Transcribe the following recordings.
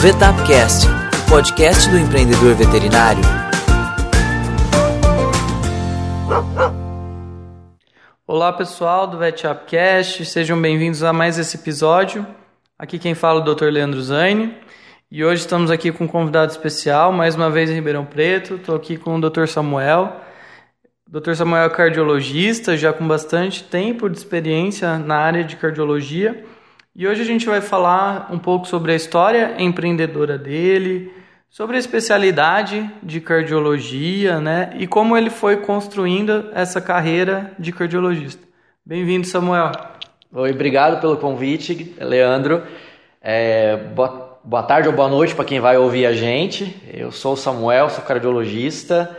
Vetapcast, o podcast do empreendedor veterinário. Olá pessoal do Vetapcast, sejam bem-vindos a mais esse episódio. Aqui quem fala é o Dr. Leandro Zaine e hoje estamos aqui com um convidado especial, mais uma vez em Ribeirão Preto. Estou aqui com o Dr. Samuel. O Dr. Samuel é cardiologista, já com bastante tempo de experiência na área de cardiologia e hoje a gente vai falar um pouco sobre a história empreendedora dele, sobre a especialidade de cardiologia, né? E como ele foi construindo essa carreira de cardiologista. Bem-vindo, Samuel. Oi, obrigado pelo convite, Leandro. É, boa, boa tarde ou boa noite para quem vai ouvir a gente. Eu sou o Samuel, sou cardiologista.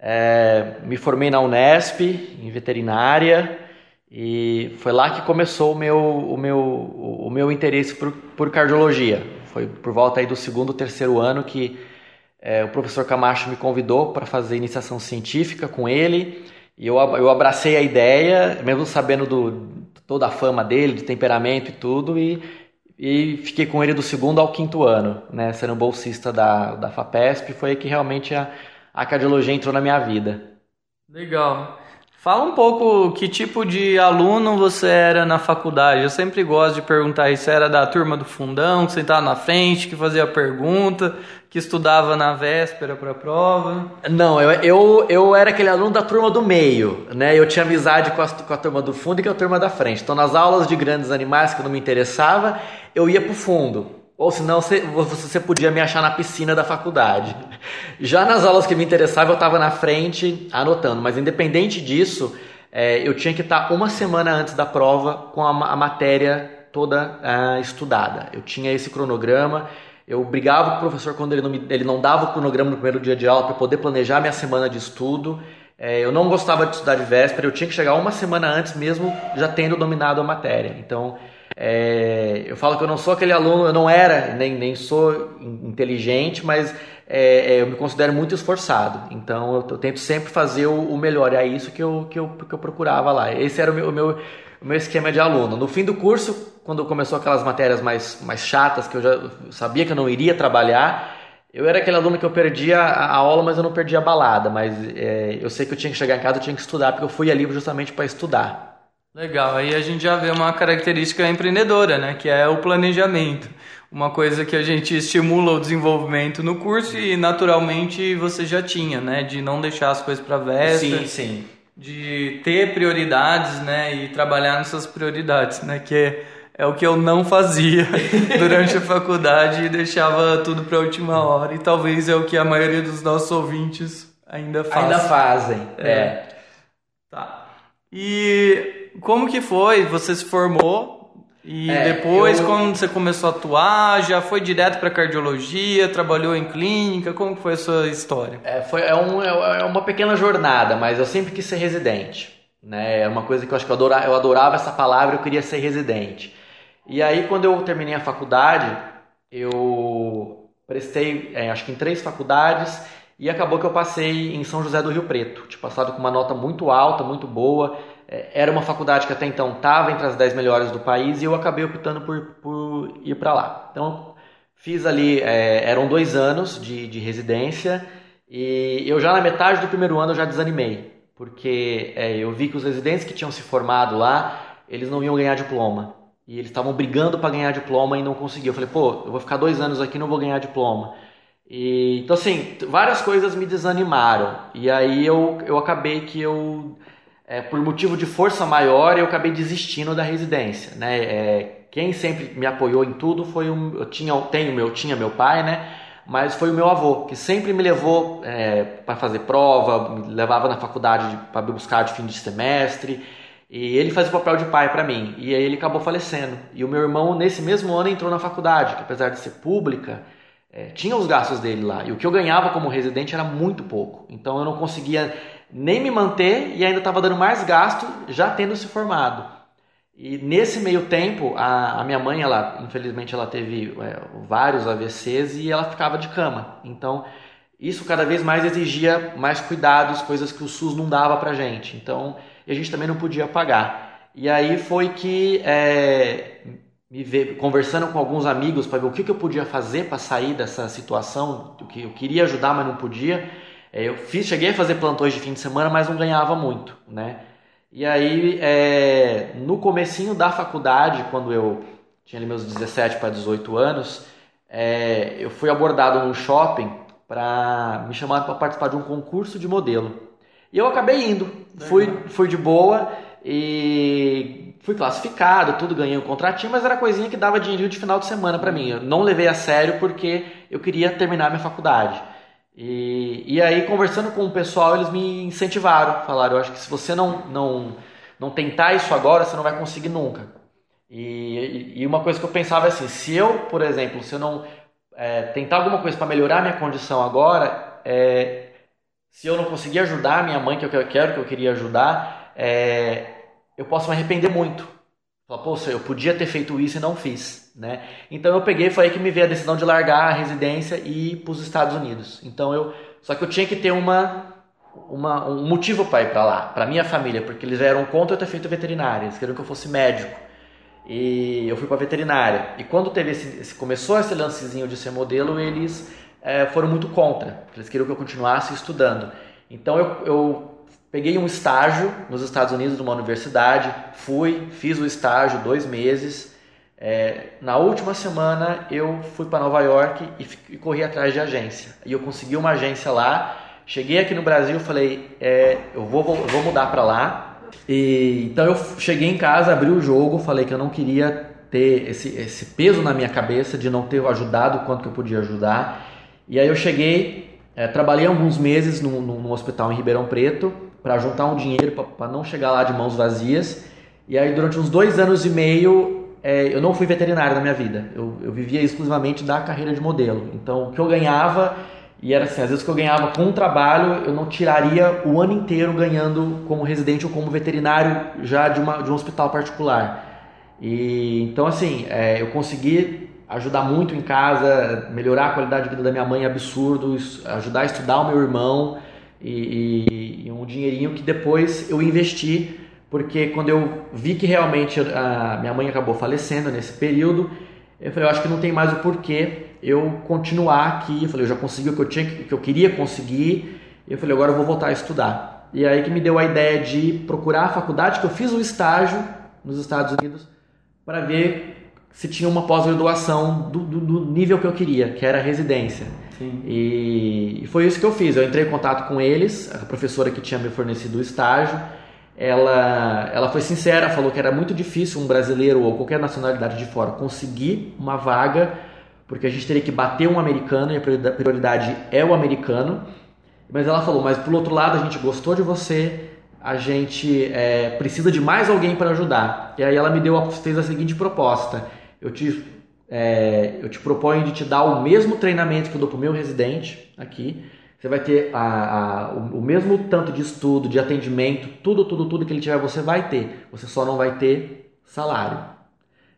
É, me formei na Unesp em veterinária. E foi lá que começou o meu, o meu, o meu interesse por, por cardiologia. Foi por volta aí do segundo, terceiro ano que é, o professor Camacho me convidou para fazer iniciação científica com ele. E eu, eu abracei a ideia, mesmo sabendo do, toda a fama dele, de temperamento e tudo, e, e fiquei com ele do segundo ao quinto ano, né, sendo bolsista da, da FAPESP. Foi aí que realmente a, a cardiologia entrou na minha vida. Legal. Fala um pouco que tipo de aluno você era na faculdade. Eu sempre gosto de perguntar isso. Era da turma do fundão, que sentava na frente, que fazia pergunta, que estudava na véspera para a prova? Não, eu, eu, eu era aquele aluno da turma do meio, né? Eu tinha amizade com a, com a turma do fundo e com a turma da frente. Então, nas aulas de grandes animais que não me interessava, eu ia para o fundo. Ou senão você, você podia me achar na piscina da faculdade. Já nas aulas que me interessavam, eu estava na frente anotando. Mas independente disso, é, eu tinha que estar uma semana antes da prova com a, a matéria toda uh, estudada. Eu tinha esse cronograma. Eu brigava com o professor quando ele não, me, ele não dava o cronograma no primeiro dia de aula para poder planejar minha semana de estudo. É, eu não gostava de estudar de véspera, eu tinha que chegar uma semana antes mesmo já tendo dominado a matéria. Então, é, eu falo que eu não sou aquele aluno, eu não era, nem, nem sou inteligente, mas é, é, eu me considero muito esforçado. Então eu, eu tento sempre fazer o, o, melhor. E é isso que eu, que eu, que eu procurava lá. Esse era o meu, o meu, o meu esquema de aluno. No fim do curso, quando começou aquelas matérias mais, mais chatas, que eu já sabia que eu não iria trabalhar, eu era aquele aluno que eu perdia a aula, mas eu não perdia a balada. Mas é, eu sei que eu tinha que chegar em casa, eu tinha que estudar, porque eu fui ali justamente para estudar. Legal, aí a gente já vê uma característica empreendedora, né? Que é o planejamento. Uma coisa que a gente estimula o desenvolvimento no curso e naturalmente você já tinha, né? De não deixar as coisas para véspera. Sim, sim. De ter prioridades, né? E trabalhar nessas prioridades, né? Que é, é o que eu não fazia durante a faculdade e deixava tudo para a última hora. E talvez é o que a maioria dos nossos ouvintes ainda fazem. Ainda fazem, é. é. Tá. E como que foi? Você se formou e é, depois, eu... quando você começou a atuar, já foi direto para cardiologia, trabalhou em clínica? Como foi a sua história? É, foi, é, um, é, é uma pequena jornada, mas eu sempre quis ser residente. Né? É uma coisa que eu acho que eu adorava, eu adorava essa palavra, eu queria ser residente. E aí, quando eu terminei a faculdade, eu prestei, é, acho que em três faculdades, e acabou que eu passei em São José do Rio Preto. Tinha passado com uma nota muito alta, muito boa era uma faculdade que até então estava entre as 10 melhores do país e eu acabei optando por, por ir para lá. Então, fiz ali, é, eram dois anos de, de residência e eu já na metade do primeiro ano eu já desanimei, porque é, eu vi que os residentes que tinham se formado lá, eles não iam ganhar diploma. E eles estavam brigando para ganhar diploma e não conseguiam. Eu falei, pô, eu vou ficar dois anos aqui e não vou ganhar diploma. E, então, assim, várias coisas me desanimaram. E aí eu, eu acabei que eu é, por motivo de força maior, eu acabei desistindo da residência, né? É, quem sempre me apoiou em tudo foi um, eu tinha, tenho meu, tinha meu pai, né? Mas foi o meu avô que sempre me levou é, para fazer prova, me levava na faculdade para buscar de fim de semestre. E ele fazia o papel de pai para mim. E aí ele acabou falecendo. E o meu irmão, nesse mesmo ano, entrou na faculdade, que apesar de ser pública, é, tinha os gastos dele lá. E o que eu ganhava como residente era muito pouco. Então eu não conseguia nem me manter e ainda estava dando mais gasto já tendo se formado. E nesse meio tempo, a, a minha mãe, ela infelizmente ela teve é, vários AVCs e ela ficava de cama. Então, isso cada vez mais exigia mais cuidados, coisas que o SUS não dava pra gente. Então, a gente também não podia pagar. E aí foi que é, conversando com alguns amigos para ver o que, que eu podia fazer para sair dessa situação, o que eu queria ajudar, mas não podia. É, eu fiz, cheguei a fazer plantões de fim de semana, mas não ganhava muito, né? E aí, é, no comecinho da faculdade, quando eu tinha ali meus 17 para 18 anos, é, eu fui abordado num shopping para me chamar para participar de um concurso de modelo. E eu acabei indo, fui, fui de boa e fui classificado, tudo, ganhei um contratinho, mas era coisinha que dava dinheiro de final de semana para mim. Eu não levei a sério porque eu queria terminar minha faculdade. E, e aí, conversando com o pessoal, eles me incentivaram, falaram: eu acho que se você não, não, não tentar isso agora, você não vai conseguir nunca. E, e uma coisa que eu pensava é assim: se eu, por exemplo, se eu não é, tentar alguma coisa para melhorar minha condição agora, é, se eu não conseguir ajudar minha mãe, que eu quero, que eu queria ajudar, é, eu posso me arrepender muito. Falar, poxa, eu podia ter feito isso e não fiz, né? Então eu peguei, foi aí que me veio a decisão de largar a residência e ir para os Estados Unidos. Então eu, só que eu tinha que ter uma, uma um motivo para ir para lá, para minha família, porque eles eram contra eu ter feito veterinária, eles queriam que eu fosse médico. E eu fui para veterinária. E quando teve esse, esse, começou esse lancezinho de ser modelo, eles é, foram muito contra. Eles queriam que eu continuasse estudando. Então eu, eu Peguei um estágio nos Estados Unidos, numa universidade, fui, fiz o estágio dois meses. É, na última semana eu fui para Nova York e, e, corri atrás de agência. E eu consegui uma agência lá. Cheguei aqui no Brasil, falei, é, eu vou, vou, vou mudar para lá. E, então eu cheguei em casa, abri o jogo, falei que eu não queria ter esse, esse peso na minha cabeça de não ter ajudado o quanto que eu podia ajudar. E aí eu cheguei, é, trabalhei alguns meses num, num hospital em Ribeirão Preto para juntar um dinheiro para não chegar lá de mãos vazias. E aí, durante uns dois anos e meio, é, eu não fui veterinário na minha vida. Eu, eu vivia exclusivamente da carreira de modelo. Então, o que eu ganhava, e era assim, às vezes que eu ganhava com o trabalho, eu não tiraria o ano inteiro ganhando como residente ou como veterinário já de, uma, de um hospital particular. E então, assim, é, eu consegui ajudar muito em casa, melhorar a qualidade de vida da minha mãe, absurdo, ajudar a estudar o meu irmão e, e, e, um dinheirinho que depois eu investi, porque quando eu vi que realmente a minha mãe acabou falecendo nesse período, eu falei, eu acho que não tem mais o porquê eu continuar aqui. Eu falei, eu já consegui o que eu, tinha, que eu queria conseguir, eu falei, agora eu vou voltar a estudar. E aí que me deu a ideia de procurar a faculdade, que eu fiz o um estágio nos Estados Unidos, para ver se tinha uma pós-graduação do, do, do nível que eu queria, que era residência. E, e, foi isso que eu fiz. Eu entrei em contato com eles, a professora que tinha me fornecido o estágio. Ela, ela foi sincera, falou que era muito difícil um brasileiro ou qualquer nacionalidade de fora conseguir uma vaga, porque a gente teria que bater um americano e a prioridade é o americano. Mas ela falou: mas por outro lado, a gente gostou de você, a gente é, precisa de mais alguém para ajudar. E aí ela me deu, fez a seguinte proposta: eu te é, eu te proponho de te dar o mesmo treinamento que eu dou para o meu residente aqui. Você vai ter a, a, o, o, mesmo tanto de estudo, de atendimento, tudo, tudo, tudo que ele tiver, você vai ter. Você só não vai ter salário.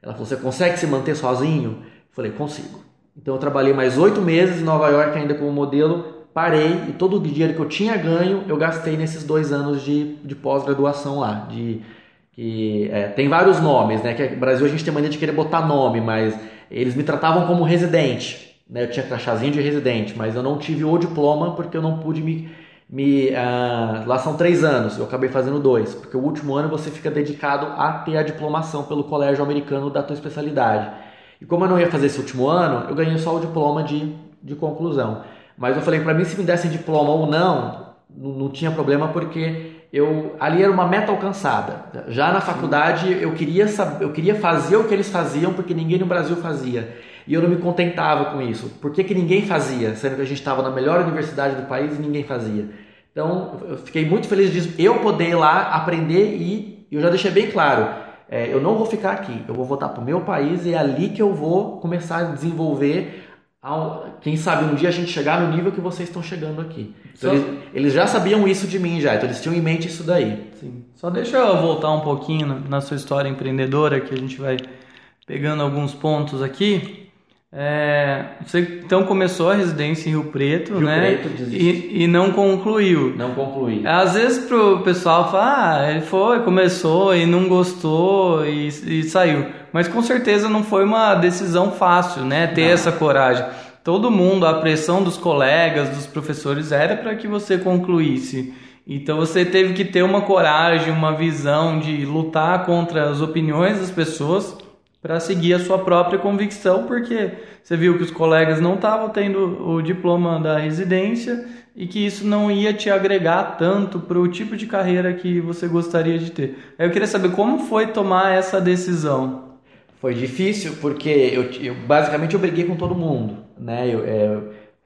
Ela falou: Você consegue se manter sozinho? Eu falei: Consigo. Então eu trabalhei mais oito meses em Nova York ainda como modelo. Parei e todo o dinheiro que eu tinha ganho eu gastei nesses dois anos de, de pós-graduação lá. De, que, é, tem vários nomes, né? Que no Brasil a gente tem mania de querer botar nome, mas eles me tratavam como residente. Né? Eu tinha crachazinho de residente, mas eu não tive o diploma porque eu não pude me. me uh, lá são três anos, eu acabei fazendo dois, porque o último ano você fica dedicado a ter a diplomação pelo colégio americano da tua especialidade. E como eu não ia fazer esse último ano, eu ganhei só o diploma de, de conclusão. Mas eu falei para mim se me dessem diploma ou não, não, não tinha problema porque eu ali era uma meta alcançada. Já na faculdade eu queria saber, eu queria fazer o que eles faziam porque ninguém no Brasil fazia. E eu não me contentava com isso. Por que, que ninguém fazia? Sendo que a gente estava na melhor universidade do país e ninguém fazia. Então, eu fiquei muito feliz disso. Eu poder ir lá aprender e eu já deixei bem claro. É, eu não vou ficar aqui. Eu vou voltar para o meu país e é ali que eu vou começar a desenvolver quem sabe um dia a gente chegar no nível que vocês estão chegando aqui. Então, eles, eles, já sabiam isso de mim já, então eles tinham em mente isso daí. Sim. Só deixa eu voltar um pouquinho na sua história empreendedora, que a gente vai pegando alguns pontos aqui. É, você então começou a residência em Rio Preto, Rio né? Preto, e, e, não concluiu. Não concluí. Às vezes pro pessoal fala, ah, ele foi, começou e não gostou e, e saiu. Mas com certeza não foi uma decisão fácil, né? Ter não. essa coragem. Todo mundo, a pressão dos colegas, dos professores era para que você concluísse. Então você teve que ter uma coragem, uma visão de lutar contra as opiniões das pessoas para seguir a sua própria convicção, porque você viu que os colegas não estavam tendo o diploma da residência e que isso não ia te agregar tanto para o tipo de carreira que você gostaria de ter. Eu queria saber como foi tomar essa decisão. Foi difícil porque eu, eu basicamente eu briguei com todo mundo, né? Eu, é,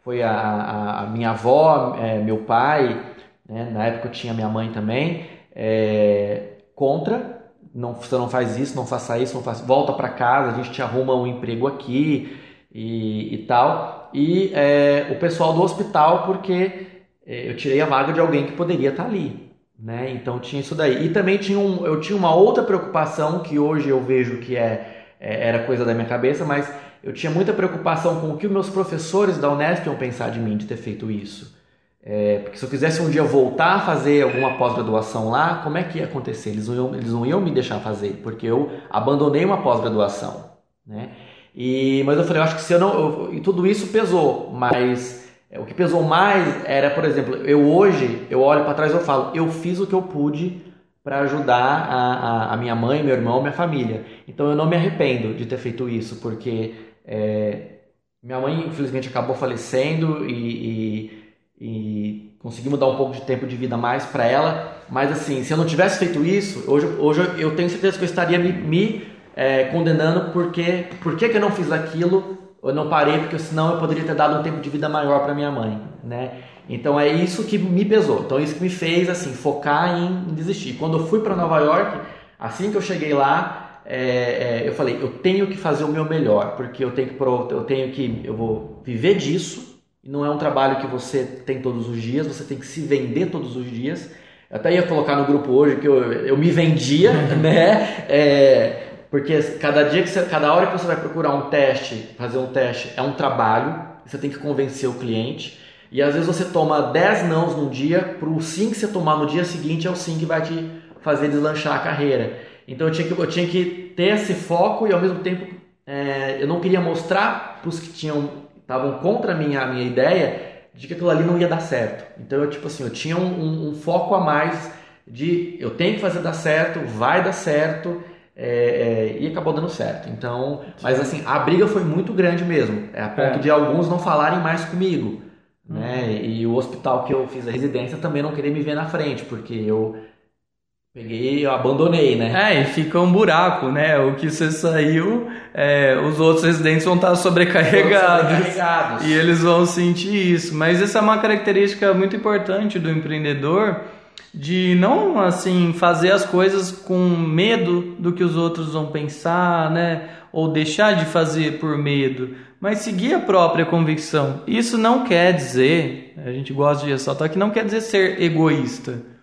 foi a, a, a, minha avó, é, meu pai, né? na época eu tinha minha mãe também, é, contra. Não, você não faz isso, não faça isso, não. Volta para casa, a gente te arruma um emprego aqui e, e tal. E é, o pessoal do hospital, porque é, eu tirei a vaga de alguém que poderia estar ali. Né? Então tinha isso daí. E também tinha um, eu tinha uma outra preocupação que hoje eu vejo que é, é, era coisa da minha cabeça, mas eu tinha muita preocupação com o que os meus professores da Unesp iam pensar de mim de ter feito isso. É, porque se eu quisesse um dia voltar a fazer alguma pós-graduação lá, como é que ia acontecer? Eles não, iam, eles não iam me deixar fazer, porque eu abandonei uma pós-graduação. Né? E, mas eu falei, eu acho que se eu não. Eu, e tudo isso pesou, mas é, o que pesou mais era, por exemplo, eu hoje, eu olho para trás e eu falo, eu fiz o que eu pude para ajudar a, a, a, minha mãe, meu irmão, minha família. Então eu não me arrependo de ter feito isso, porque é, minha mãe, infelizmente, acabou falecendo e, e, e conseguimos dar um pouco de tempo de vida mais para ela. Mas assim, se eu não tivesse feito isso, hoje, hoje eu tenho certeza que eu estaria me, me é, condenando porque por que, eu não fiz aquilo, eu não parei, porque senão eu poderia ter dado um tempo de vida maior para minha mãe, né? Então é isso que me pesou. Então é isso que me fez assim focar em desistir. Quando eu fui para Nova York, assim que eu cheguei lá, é, é, eu falei, eu tenho que fazer o meu melhor, porque eu tenho que eu tenho que eu vou viver disso. Não é um trabalho que você tem todos os dias, você tem que se vender todos os dias. Eu até ia colocar no grupo hoje que eu, eu me vendia, né? É, porque cada dia que você, cada hora que você vai procurar um teste, fazer um teste, é um trabalho, você tem que convencer o cliente. E às vezes você toma 10 nãos num dia, para o sim que você tomar no dia seguinte é o sim que vai te fazer deslanchar a carreira. Então eu tinha que, eu tinha que ter esse foco e ao mesmo tempo é, eu não queria mostrar para os que tinham estavam contra a minha, a minha ideia de que aquilo ali não ia dar certo. Então eu tipo assim, eu tinha um, um, um foco a mais de eu tenho que fazer dar certo, vai dar certo é, é, e acabou dando certo. Então, mas assim, a briga foi muito grande mesmo, é a ponto é. de alguns não falarem mais comigo. Uhum. Né? E o hospital que eu fiz a residência também não queria me ver na frente, porque eu peguei, eu abandonei, né? É, e fica um buraco, né? O que você saiu, é, os outros residentes vão estar sobrecarregados, sobrecarregados. E eles vão sentir isso. Mas essa é uma característica muito importante do empreendedor de não assim fazer as coisas com medo do que os outros vão pensar, né? Ou deixar de fazer por medo, mas seguir a própria convicção. Isso não quer dizer, a gente gosta de ressaltar que não quer dizer ser egoísta.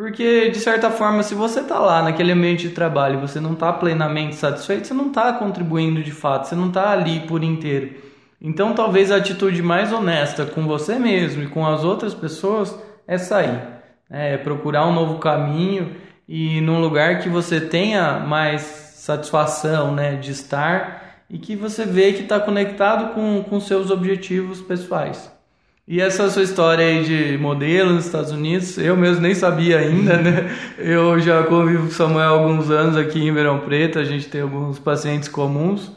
Porque, de certa forma, se você está lá naquele ambiente de trabalho e você não está plenamente satisfeito, você não está contribuindo de fato, você não está ali por inteiro. Então, talvez a atitude mais honesta com você mesmo e com as outras pessoas é sair é, procurar um novo caminho e num lugar que você tenha mais satisfação né, de estar e que você vê que está conectado com, com seus objetivos pessoais. E essa sua história aí de modelo nos Estados Unidos, eu mesmo nem sabia ainda, né? Eu já convivo com Samuel há alguns anos aqui em Verão Preto, a gente tem alguns pacientes comuns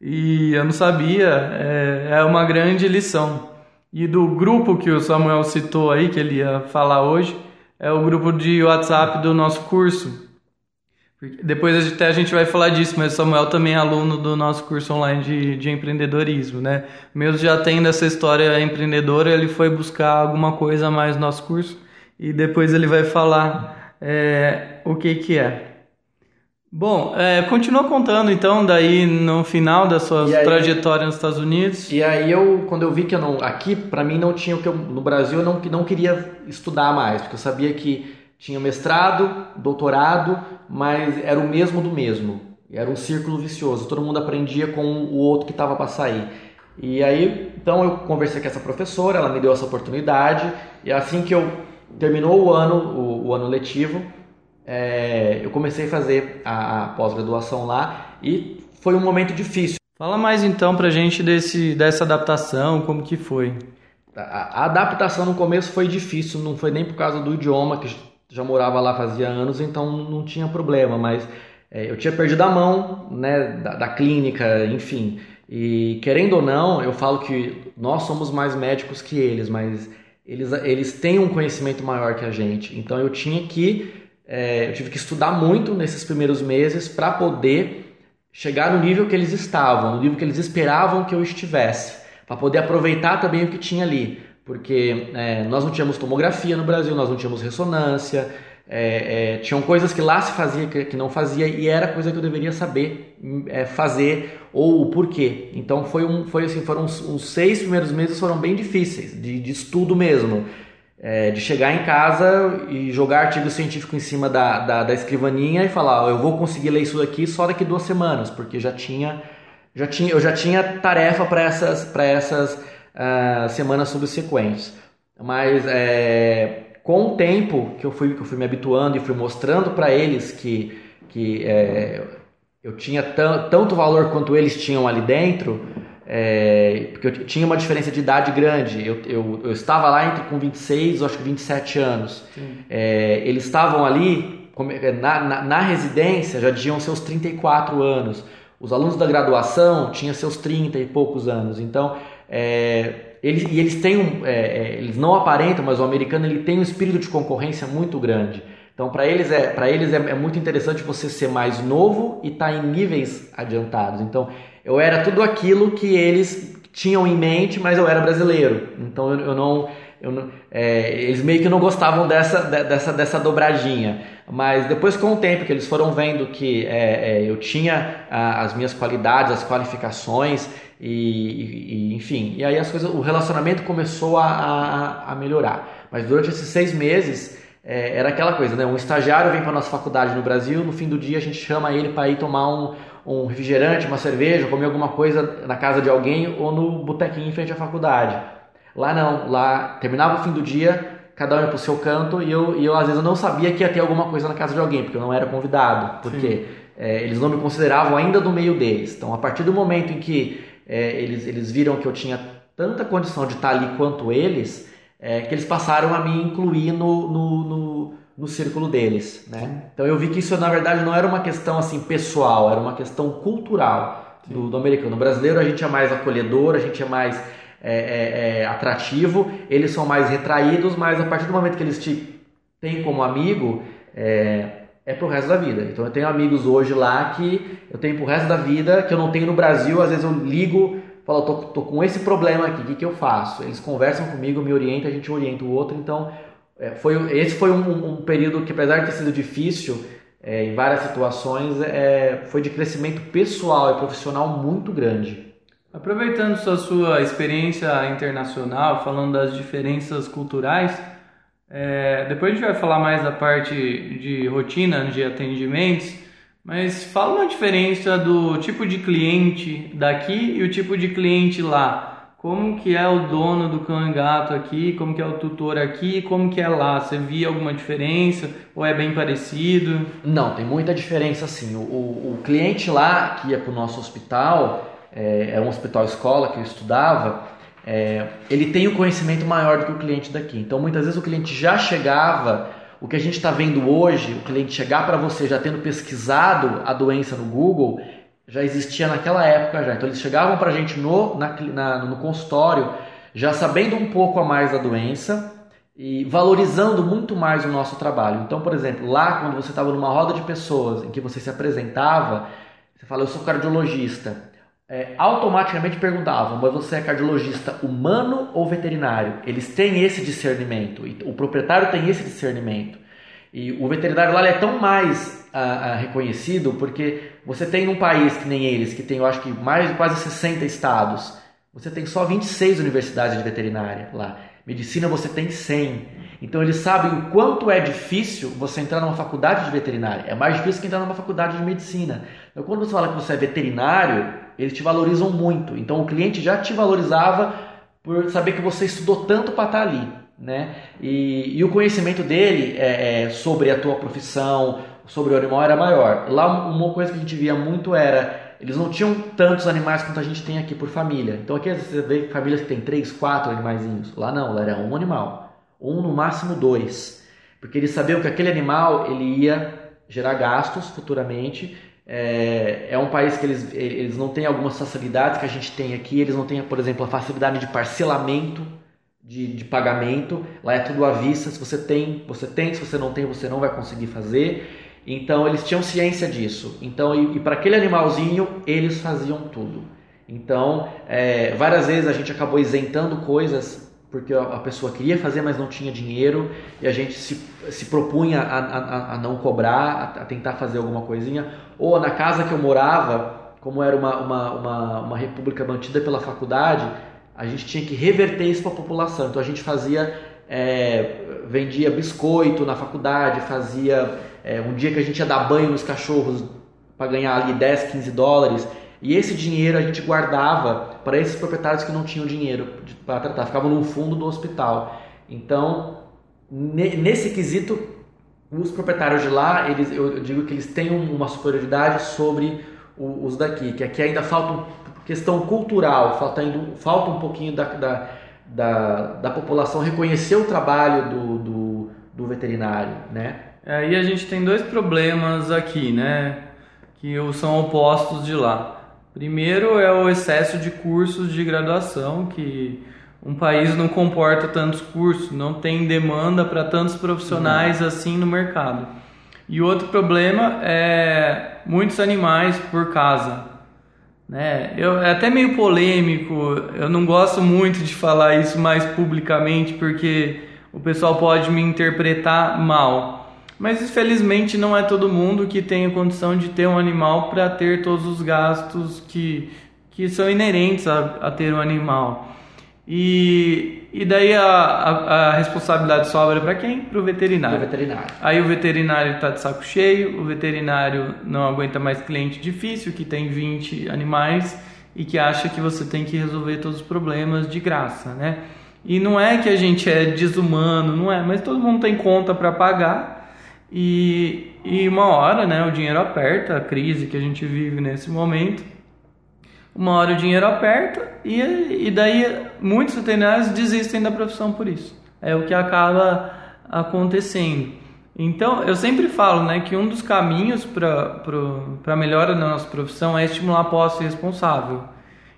e eu não sabia, é, é uma grande lição. E do grupo que o Samuel citou aí, que ele ia falar hoje, é o grupo de WhatsApp do nosso curso. Depois até a gente vai falar disso, mas o Samuel também é aluno do nosso curso online de, de empreendedorismo, né? Mesmo já tendo essa história empreendedora, ele foi buscar alguma coisa a mais no nosso curso e depois ele vai falar é, o que que é. Bom, é, continua contando então, daí no final da sua trajetória nos Estados Unidos. E aí eu, quando eu vi que eu não, aqui para mim não tinha o que eu, no Brasil eu não, não queria estudar mais, porque eu sabia que tinha mestrado, doutorado, mas era o mesmo do mesmo. Era um círculo vicioso, todo mundo aprendia com o outro que estava para sair. E aí, então eu conversei com essa professora, ela me deu essa oportunidade, e assim que eu terminou o ano, o, o ano letivo, é, eu comecei a fazer a, a pós-graduação lá e foi um momento difícil. Fala mais então pra gente desse, dessa adaptação, como que foi? A, a adaptação no começo foi difícil, não foi nem por causa do idioma, que já morava lá fazia anos, então não tinha problema, mas é, eu tinha perdido a mão né, da, da clínica, enfim. E querendo ou não, eu falo que nós somos mais médicos que eles, mas eles, eles têm um conhecimento maior que a gente. Então eu tinha que é, eu tive que estudar muito nesses primeiros meses para poder chegar no nível que eles estavam, no nível que eles esperavam que eu estivesse, para poder aproveitar também o que tinha ali, porque é, nós não tínhamos tomografia no Brasil, nós não tínhamos ressonância, é, é, tinham coisas que lá se fazia que, que, não fazia e era coisa que eu deveria saber é, fazer ou o porquê. Então foi um, foi assim, foram uns, uns seis primeiros meses foram bem difíceis de, de estudo mesmo, é, de chegar em casa e jogar artigo científico em cima da, da, da escrivaninha e falar, oh, eu vou conseguir ler isso aqui só daqui duas semanas, porque já tinha, já tinha, eu já tinha tarefa para essas, para essas uh, semanas subsequentes. Mas é, com o tempo que eu fui, que eu fui me habituando e fui mostrando para eles que, que é, eu tinha tanto valor quanto eles tinham ali dentro, é, porque eu tinha uma diferença de idade grande. Eu, eu, eu, estava lá entre com 26, acho que 27 anos. É, eles estavam ali na, na, na, residência, já tinham seus 34 anos. Os alunos da graduação tinham seus 30 e poucos anos. Então, é, eles, e eles têm um, é, é, eles não aparentam, mas o americano ele tem um espírito de concorrência muito grande. Então, para eles, é, para eles é, é, muito interessante você ser mais novo e estar tá em níveis adiantados. Então, eu era tudo aquilo que eles tinham em mente, mas eu era brasileiro. Então, eu, eu não, não é, eles meio que não gostavam dessa, dessa, dessa dobradinha. Mas depois, com o tempo que eles foram vendo que é, é, eu tinha a, as minhas qualidades, as qualificações, e, e, enfim, e aí as coisas, o relacionamento começou a, a, a melhorar. Mas durante esses seis meses é, era aquela coisa, né? Um estagiário vem para nossa faculdade no Brasil, no fim do dia a gente chama ele para ir tomar um, um refrigerante, uma cerveja, comer alguma coisa na casa de alguém ou no botequinho em frente à faculdade. Lá não, lá terminava o fim do dia, cada um ia pro seu canto e eu, e eu às vezes eu não sabia que ia ter alguma coisa na casa de alguém, porque eu não era convidado, porque é, eles não me consideravam ainda do meio deles. Então, a partir do momento em que é, eles, eles viram que eu tinha tanta condição de estar ali quanto eles, é, que eles passaram a me incluir no, no, no, no círculo deles. Né? Então eu vi que isso na verdade não era uma questão assim pessoal, era uma questão cultural do, do, americano. O brasileiro a gente é mais acolhedor, a gente é mais é, é, é, atrativo, eles são mais retraídos, mas a partir do momento que eles te têm como amigo, é, é pro resto da vida. Então eu tenho amigos hoje lá que eu tenho pro resto da vida, que eu não tenho no Brasil, às vezes eu ligo, falo, tô, tô com esse problema aqui, o que, que eu faço? Eles conversam comigo, me orientam, a gente orienta o outro, então é, foi, esse foi um, um, período que apesar de ter sido difícil, é, em várias situações, é, foi de crescimento pessoal e profissional muito grande. Aproveitando sua, sua experiência internacional, falando das diferenças culturais, é, depois a gente vai falar mais da parte de rotina de atendimentos, mas fala uma diferença do tipo de cliente daqui e o tipo de cliente lá. Como que é o dono do cão e gato aqui, como que é o tutor aqui, como que é lá? Você via alguma diferença ou é bem parecido? Não, tem muita diferença sim. O, o, o cliente lá que ia para o nosso hospital, é, é um hospital escola que eu estudava, é, ele tem o um conhecimento maior do que o cliente daqui. Então, muitas vezes o cliente já chegava, o que a gente está vendo hoje, o cliente chegar para você já tendo pesquisado a doença no Google, já existia naquela época já. Então, eles chegavam para a gente no, na, na, no consultório, já sabendo um pouco a mais da doença e valorizando muito mais o nosso trabalho. Então, por exemplo, lá quando você estava numa roda de pessoas em que você se apresentava, você fala, eu sou cardiologista é, automaticamente perguntavam: mas você é cardiologista humano ou veterinário? Eles têm esse discernimento, o proprietário tem esse discernimento. E o veterinário lá é tão mais ah, ah, reconhecido porque você tem num país que nem eles, que tem eu acho que mais de quase 60 estados, você tem só 26 universidades de veterinária lá. Medicina você tem 100. Então eles sabem o quanto é difícil você entrar numa faculdade de veterinária. É mais difícil que entrar numa faculdade de medicina. Então quando você fala que você é veterinário, eles te valorizam muito. Então o cliente já te valorizava por saber que você estudou tanto para estar tá ali. Né? E, e, o conhecimento dele é, é, sobre a tua profissão, sobre o animal era maior. Lá uma coisa que a gente via muito era eles não tinham tantos animais quanto a gente tem aqui por família. Então aqui você vê famílias que tem três, quatro animaizinhos. Lá não, lá era um animal, um no máximo dois, porque eles sabiam que aquele animal ele ia gerar gastos futuramente. É, é um país que eles, eles não têm algumas facilidades que a gente tem aqui. Eles não têm, por exemplo, a facilidade de parcelamento de, de pagamento. Lá é tudo à vista. Se você tem, você tem. Se você não tem, você não vai conseguir fazer. Então eles tinham ciência disso. Então e, e para aquele animalzinho eles faziam tudo. Então é, várias vezes a gente acabou isentando coisas porque a pessoa queria fazer, mas não tinha dinheiro e a gente se, se propunha a, a, a não cobrar, a, a, tentar fazer alguma coisinha. Ou na casa que eu morava, como era uma, uma, uma, uma república mantida pela faculdade, a gente tinha que reverter isso para a população. Então a gente fazia, é, vendia biscoito na faculdade, fazia é, um dia que a gente ia dar banho nos cachorros para ganhar ali 10, 15 dólares. E esse dinheiro a gente guardava para esses proprietários que não tinham dinheiro para tratar, ficavam no fundo do hospital. Então, nesse quesito, os proprietários de lá, eles, eu digo que eles têm uma superioridade sobre os daqui, que aqui ainda falta questão cultural, falta, falta um pouquinho da, da, da, da população reconhecer o trabalho do, do, do veterinário, né? É, a gente tem dois problemas aqui, né? Que são opostos de lá. Primeiro é o excesso de cursos de graduação, que um país não comporta tantos cursos, não tem demanda para tantos profissionais uhum. assim no mercado. E outro problema é muitos animais por casa. Né? Eu, é até meio polêmico, eu não gosto muito de falar isso mais publicamente porque o pessoal pode me interpretar mal. Mas infelizmente não é todo mundo que tem a condição de ter um animal para ter todos os gastos que, que são inerentes a, a ter um animal. E, e daí a, a, a responsabilidade sobra para quem? Para o veterinário. veterinário. Aí o veterinário está de saco cheio, o veterinário não aguenta mais cliente difícil, que tem 20 animais e que acha que você tem que resolver todos os problemas de graça, né? E não é que a gente é desumano, não é, mas todo mundo tem conta para pagar e, e uma hora, né, o dinheiro aperta, a crise que a gente vive nesse momento. Uma hora o dinheiro aperta e, e daí muitos veterinários desistem da profissão por isso. É o que acaba acontecendo. Então, eu sempre falo né, que um dos caminhos para a melhora da nossa profissão é estimular a posse responsável.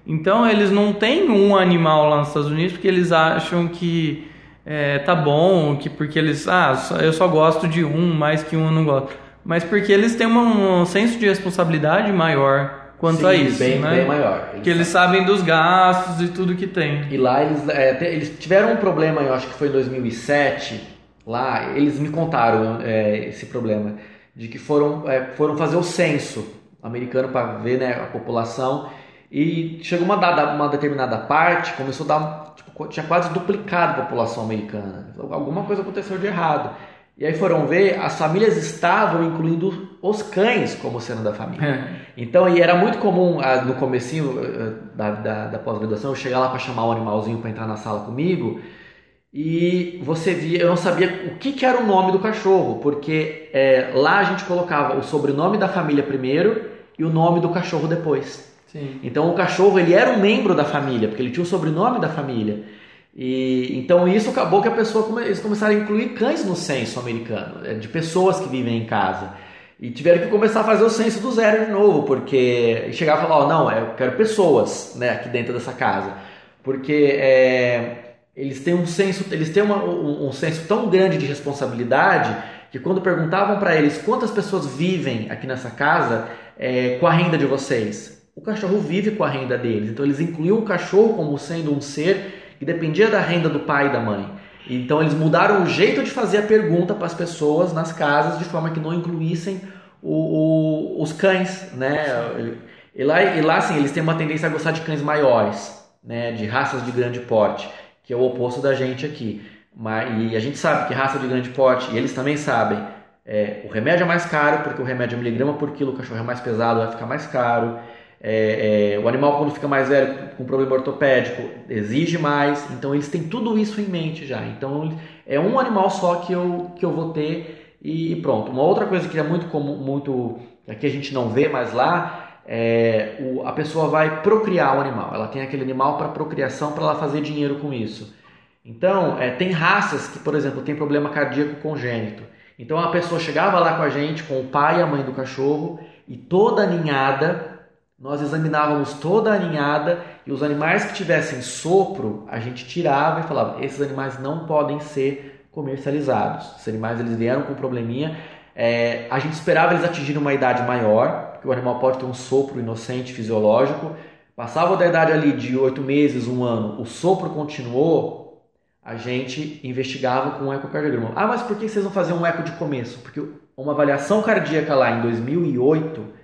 Então, eles não têm um animal lá nos Estados Unidos porque eles acham que é, tá bom, que porque eles, ah, eu só gosto de um, mais que um eu não gosto. Mas porque eles têm um, um senso de responsabilidade maior quanto Sim, a isso, bem, né? bem maior. Eles que eles sabem dos gastos e tudo que tem. E lá eles, é, eles tiveram um problema, eu acho que foi em 2007, lá eles me contaram é, esse problema de que foram, é, foram fazer o censo americano para ver né, a população e chegou uma, dada, uma determinada parte, começou a dar tinha quase duplicado a população americana. Alguma coisa aconteceu de errado. E aí foram ver, as famílias estavam incluindo os cães como sendo da família. É. Então, e era muito comum ah, no comecinho eh, da, da, da pós-graduação, eu chegar lá para chamar o um animalzinho para entrar na sala comigo, e você via, eu não sabia o que, que era o nome do cachorro, porque é, lá a gente colocava o sobrenome da família primeiro e o nome do cachorro depois. Então o cachorro ele era um membro da família, porque ele tinha o sobrenome da família. E então isso acabou que a pessoa eles começaram a incluir cães no censo americano, é, de pessoas que vivem em casa. E tiveram que começar a fazer o censo do zero de novo, porque chegava e falava, oh, não, eu quero pessoas né, aqui dentro dessa casa. Porque é, eles têm um senso, eles têm uma, um, um senso tão grande de responsabilidade que quando perguntavam para eles quantas pessoas vivem aqui nessa casa é, com a renda de vocês, o cachorro vive com a renda deles. Então eles incluíam o cachorro como sendo um ser que dependia da renda do pai e da mãe. Então eles mudaram o jeito de fazer a pergunta para as pessoas nas casas de forma que não incluíssem o, o, os cães, né? E lá, e lá assim, eles têm uma tendência a gostar de cães maiores, né? De raças de grande porte, que é o oposto da gente aqui. Mas, e a gente sabe que raça de grande porte, e eles também sabem, é, o remédio é mais caro, porque o remédio é miligrama por quilo, o cachorro é mais pesado, vai ficar mais caro. É, é, o animal quando fica mais velho com problema ortopédico exige mais, então eles têm tudo isso em mente já. Então é um animal só que eu, que eu vou ter e pronto. Uma outra coisa que é muito comum, muito aqui a gente não vê mais lá, é o, a pessoa vai procriar o animal. Ela tem aquele animal para procriação para ela fazer dinheiro com isso. Então, é, tem raças que, por exemplo, tem problema cardíaco congênito. Então a pessoa chegava lá com a gente, com o pai e a mãe do cachorro, e toda a ninhada, nós examinávamos toda a ninhada e os animais que tivessem sopro, a gente tirava e falava: esses animais não podem ser comercializados. Esses animais eles vieram com probleminha. É, a gente esperava eles atingirem uma idade maior, porque o animal pode ter um sopro inocente fisiológico. Passava da idade ali de oito meses, um ano, o sopro continuou, a gente investigava com um ecocardiograma. Ah, mas por que vocês não faziam um eco de começo? Porque uma avaliação cardíaca lá em 2008,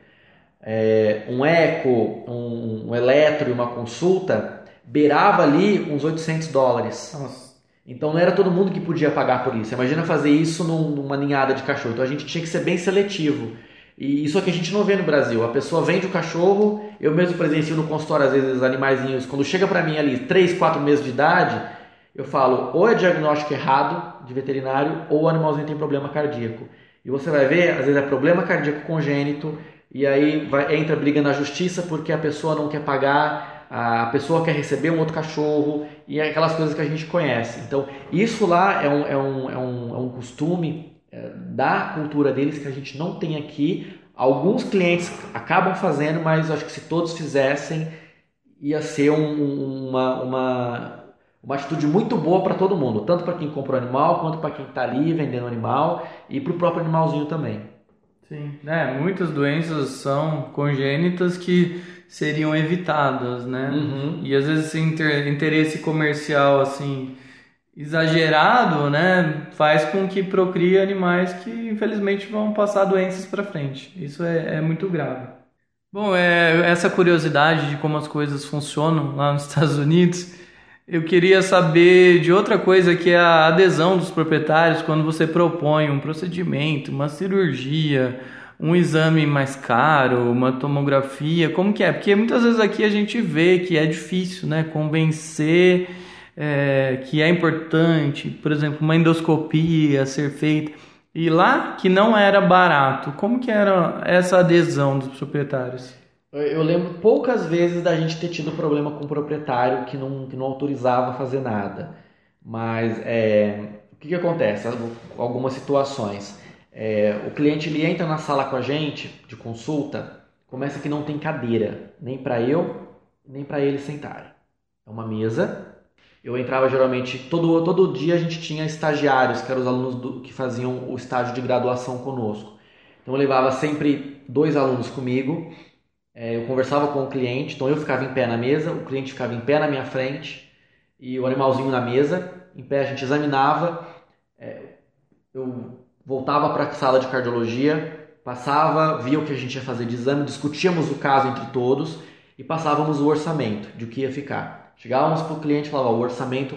é, um eco, um, um, eletro e uma consulta beirava ali uns 800 dólares. Nossa. Então não era todo mundo que podia pagar por isso. Imagina fazer isso numa ninhada de cachorro. Então a gente tinha que ser bem seletivo. E isso aqui a gente não vê no Brasil. A pessoa vende o cachorro, eu mesmo presencio no consultório às vezes animaizinhos, quando chega para mim ali 3, 4 meses de idade, eu falo ou é diagnóstico errado de veterinário ou o animalzinho tem problema cardíaco. E você vai ver, às vezes é problema cardíaco congênito e aí vai, entra briga na justiça porque a pessoa não quer pagar, a pessoa quer receber um outro cachorro e é aquelas coisas que a gente conhece. Então, isso lá é um, é um, é um, é um costume é, da cultura deles que a gente não tem aqui. Alguns clientes acabam fazendo, mas acho que se todos fizessem, ia ser um, uma, uma uma atitude muito boa para todo mundo, tanto para quem compra o animal, quanto para quem está ali vendendo o animal e para o próprio animalzinho também. Sim, é, muitas doenças são congênitas que seriam evitadas, né? Uhum. E às vezes esse interesse comercial assim exagerado, né, faz com que procrie animais que infelizmente vão passar doenças para frente. Isso é, é muito grave. Bom, é, essa curiosidade de como as coisas funcionam lá nos Estados Unidos eu queria saber de outra coisa que é a adesão dos proprietários quando você propõe um procedimento, uma cirurgia, um exame mais caro, uma tomografia, como que é? Porque muitas vezes aqui a gente vê que é difícil, né, convencer é, que é importante, por exemplo, uma endoscopia ser feita. E lá que não era barato, como que era essa adesão dos proprietários? Eu lembro poucas vezes da gente ter tido problema com o proprietário que não, que não autorizava fazer nada. Mas é, o que, que acontece? Algumas situações. É, o cliente ele entra na sala com a gente de consulta, começa que não tem cadeira, nem para eu, nem para ele sentarem. É uma mesa. Eu entrava geralmente, todo, todo dia a gente tinha estagiários, que eram os alunos do, que faziam o estágio de graduação conosco. Então eu levava sempre dois alunos comigo é, eu conversava com o cliente, então eu ficava em pé na mesa, o cliente ficava em pé na minha frente e o animalzinho na mesa, em pé a gente examinava. É, eu voltava para a sala de cardiologia, passava, via o que a gente ia fazer de exame, discutíamos o caso entre todos e passávamos o orçamento de o que ia ficar. Chegávamos para o cliente e falava: o orçamento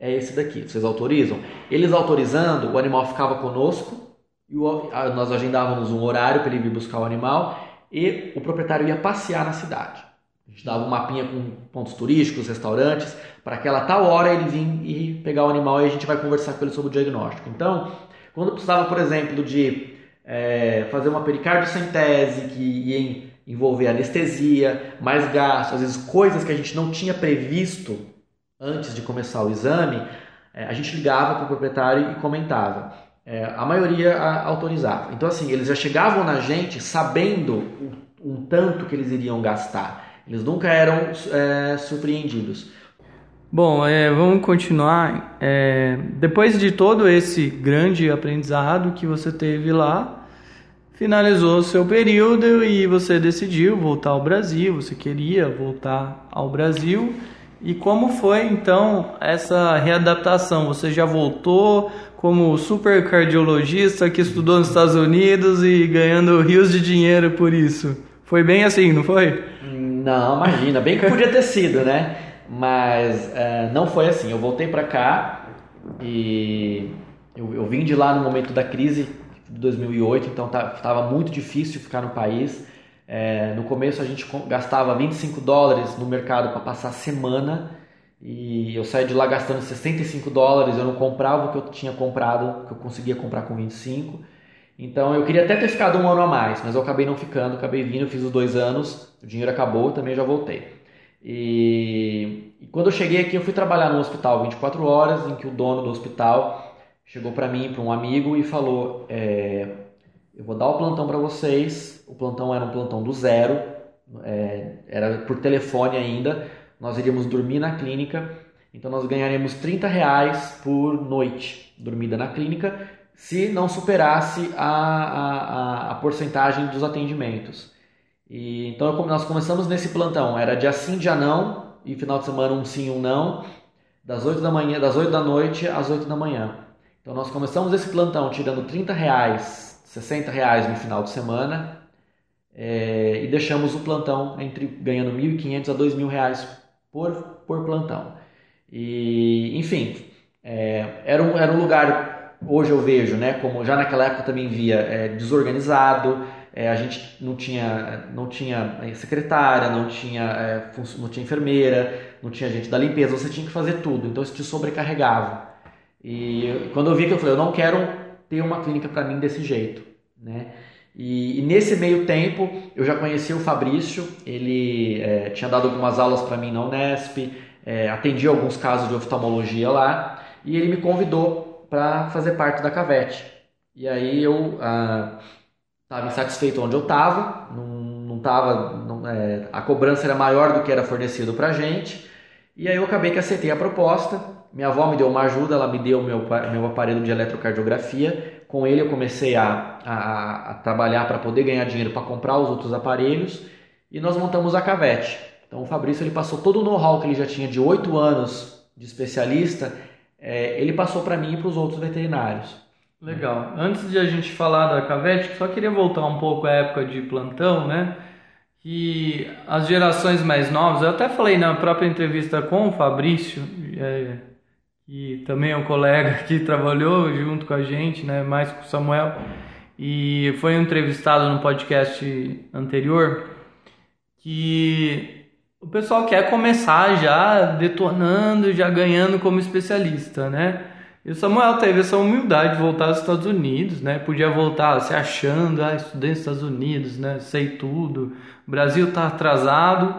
é esse daqui, vocês autorizam? Eles autorizando, o animal ficava conosco e nós agendávamos um horário para ele vir buscar o animal e o proprietário ia passear na cidade. A gente dava um mapinha com pontos turísticos, restaurantes, para aquela tal hora ele vir e pegar o animal e a gente vai conversar com ele sobre o diagnóstico. Então, quando precisava, por exemplo, de é, fazer uma pericardiocentese que ia envolver anestesia, mais gasto, às vezes coisas que a gente não tinha previsto antes de começar o exame, é, a gente ligava para o proprietário e comentava. É, a maioria a, autorizava. Então, assim, eles já chegavam na gente sabendo um, um tanto que eles iriam gastar. Eles nunca eram é, surpreendidos. Bom, é, vamos continuar. É, depois de todo esse grande aprendizado que você teve lá, finalizou o seu período e você decidiu voltar ao Brasil. Você queria voltar ao Brasil. E como foi então essa readaptação? Você já voltou como super cardiologista que estudou nos Estados Unidos e ganhando rios de dinheiro por isso? Foi bem assim, não foi? Não, imagina, bem que podia ter sido, né? Mas é, não foi assim. Eu voltei para cá e eu, eu, vim de lá no momento da crise de 2008, então estava tá, muito difícil ficar no país. É, no começo a gente gastava 25 dólares no mercado para passar a semana E eu saí de lá gastando 65 dólares, eu não comprava o que eu tinha comprado, que eu conseguia comprar com 25. Então eu queria até ter ficado um ano a mais, mas eu acabei não ficando, acabei vindo, fiz os dois anos, o dinheiro acabou, também já voltei. E, e quando eu cheguei aqui, eu fui trabalhar no hospital 24 horas, em que o dono do hospital chegou para mim, para um amigo, e falou: é, Eu vou dar o plantão para vocês. O plantão era um plantão do zero, é, era por telefone ainda. Nós iríamos dormir na clínica, então nós ganharíamos 30 reais por noite dormida na clínica, se não superasse a, a, a, a porcentagem dos atendimentos. E, então nós começamos nesse plantão, era dia sim, dia não, e final de semana um sim, um não, das 8 da manhã, das 8 da noite às 8 da manhã. Então nós começamos esse plantão tirando 30 reais, 60 reais no final de semana é, e deixamos o plantão entre ganhando 1.500 a 2.000 reais por, por plantão. E enfim, é, era, um, era um lugar, hoje eu vejo, né, como já naquela época também via, é, desorganizado, é, a gente não tinha, não tinha é, secretária, não tinha, é, não tinha enfermeira, não tinha gente da limpeza, você tinha que fazer tudo, então isso te sobrecarregava. E quando eu vi que eu falei, eu não quero ter uma clínica para mim desse jeito, né? E, e, nesse meio tempo eu já conheci o Fabrício, ele é, tinha dado algumas aulas para mim na Unesp, é, atendi alguns casos de oftalmologia lá e ele me convidou para fazer parte da Cavete. E aí eu ah, estava insatisfeito onde eu estava, não, não tava, não, é, a cobrança era maior do que era fornecido para gente, e aí eu acabei que aceitei a proposta. Minha avó me deu uma ajuda, ela me deu meu, meu aparelho de eletrocardiografia. Com ele eu comecei a, a, a trabalhar para poder ganhar dinheiro para comprar os outros aparelhos e nós montamos a Cavete. Então o Fabrício ele passou todo o know-how que ele já tinha de oito anos de especialista, é, ele passou para mim e para os outros veterinários. Legal. Antes de a gente falar da Cavete, só queria voltar um pouco à época de plantão, né? Que as gerações mais novas, eu até falei na própria entrevista com o Fabrício, é, que também é um colega que trabalhou junto com a gente, né? Mais com o Samuel, e foi entrevistado no podcast anterior, que o pessoal quer começar já detonando, já ganhando como especialista, né? E o Samuel teve essa humildade de voltar aos Estados Unidos, né? Podia voltar se achando, ah, estudei nos Estados Unidos, né? Sei tudo. O Brasil está atrasado,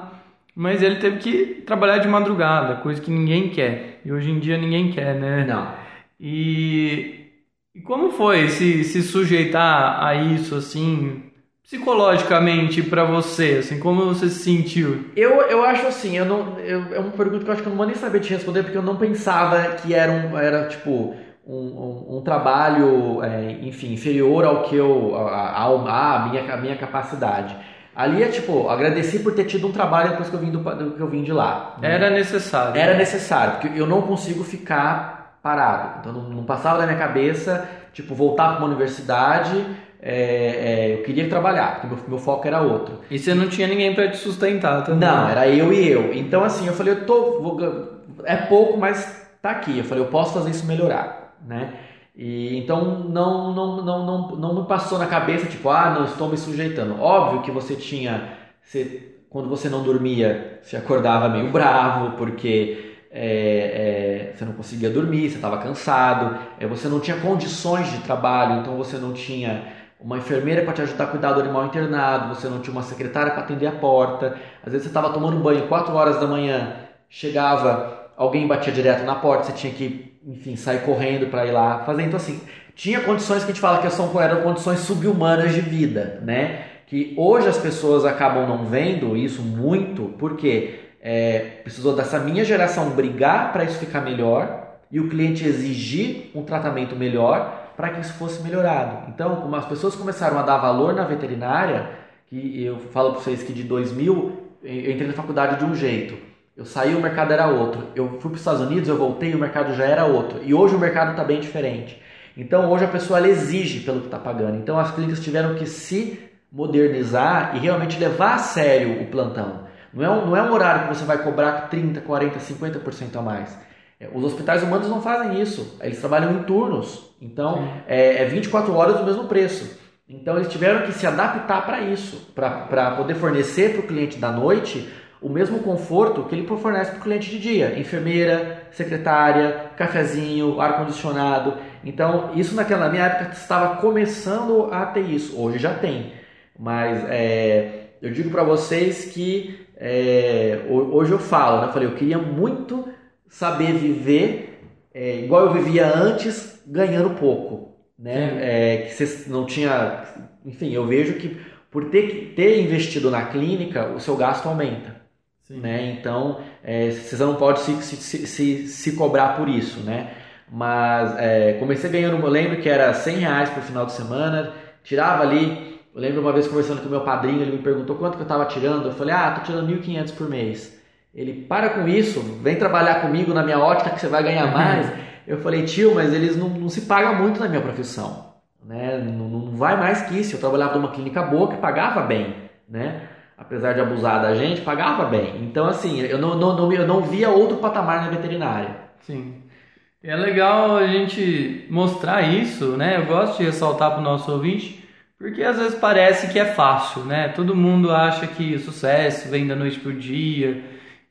mas ele teve que trabalhar de madrugada, coisa que ninguém quer. E hoje em dia ninguém quer, né? Não. E, e como foi se, se sujeitar a isso, assim, psicologicamente para você, assim, como você se sentiu? Eu, eu acho assim, eu não, eu, é uma pergunta que eu acho que eu não vou nem saber te responder porque eu não pensava que era um, era tipo um, um, um trabalho, é, enfim, inferior ao que eu, a, a, a, minha, a minha capacidade. Ali é tipo, agradeci por ter tido um trabalho depois que eu vim, do, que eu vim de lá. Né? Era necessário. Era necessário, porque eu não consigo ficar parado. Então não, não passava da minha cabeça, tipo, voltar para uma universidade é, é, eu queria trabalhar, porque meu, meu, foco era outro. E você não tinha ninguém para te sustentar também? Não, era eu e eu. Então, assim, eu falei, eu tô. Vou, é pouco, mas tá aqui. Eu falei, eu posso fazer isso melhorar, né? E, então, não, não, não, não, não me passou na cabeça, tipo, ah, não estou me sujeitando. Óbvio que você tinha. Você, quando você não dormia, você acordava meio bravo, porque. É, é, você não conseguia dormir, você estava cansado, é, você não tinha condições de trabalho, então você não tinha uma enfermeira para te ajudar a cuidar do animal internado, você não tinha uma secretária para atender a porta, às vezes você estava tomando banho 4 horas da manhã, chegava, alguém batia direto na porta, você tinha que, enfim, sair correndo para ir lá fazer. Então, assim, tinha condições que a gente fala que são, eram condições subhumanas de vida, né? Que hoje as pessoas acabam não vendo isso muito, porque é, precisou dessa minha geração brigar para isso ficar melhor e o cliente exigir um tratamento melhor para que isso fosse melhorado. Então, como as pessoas começaram a dar valor na veterinária, que eu falo para vocês que de 2000 eu entrei na faculdade de um jeito, eu saí o mercado era outro, eu fui para os Estados Unidos, eu voltei o mercado já era outro, e hoje o mercado está bem diferente. Então, hoje a pessoa exige pelo que está pagando. Então, as clínicas tiveram que se modernizar e realmente levar a sério o plantão. Não é um, não é um horário que você vai cobrar 30, 40, 50% a mais é, os hospitais humanos não fazem isso, eles trabalham em turnos, então é, é 24 horas do mesmo preço. Então eles tiveram que se adaptar para isso, para poder fornecer para o cliente da noite o mesmo conforto que ele fornece para o cliente de dia, enfermeira, secretária, cafezinho, ar condicionado. Então isso naquela minha época estava começando a ter isso. Hoje já tem, mas é, eu digo para vocês que é, hoje eu falo, né? Eu falei, eu queria muito saber viver é, igual eu vivia antes, ganhando pouco, né? É, que você não tinha, enfim, eu vejo que por ter, ter investido na clínica, o seu gasto aumenta. Né? Então, é, você não pode se, se, se, se, cobrar por isso, né? Mas é, comecei ganhando, eu lembro que era 100 reais por final de semana, tirava ali, eu lembro uma vez conversando com meu padrinho, ele me perguntou quanto que eu estava tirando, eu falei, ah, tô tirando 1.500 por mês. Ele, para com isso, vem trabalhar comigo na minha ótica que você vai ganhar mais. eu falei, tio, mas eles não, não se pagam muito na minha profissão, né? Não, não vai mais que isso. Eu trabalhava numa clínica boa que pagava bem, né? Apesar de abusar da gente, pagava bem. Então, assim, eu não, não, não, eu não via outro patamar na veterinária. Sim. É legal a gente mostrar isso, né? Eu gosto de ressaltar para o nosso ouvinte, porque às vezes parece que é fácil, né? Todo mundo acha que o sucesso vem da noite pro dia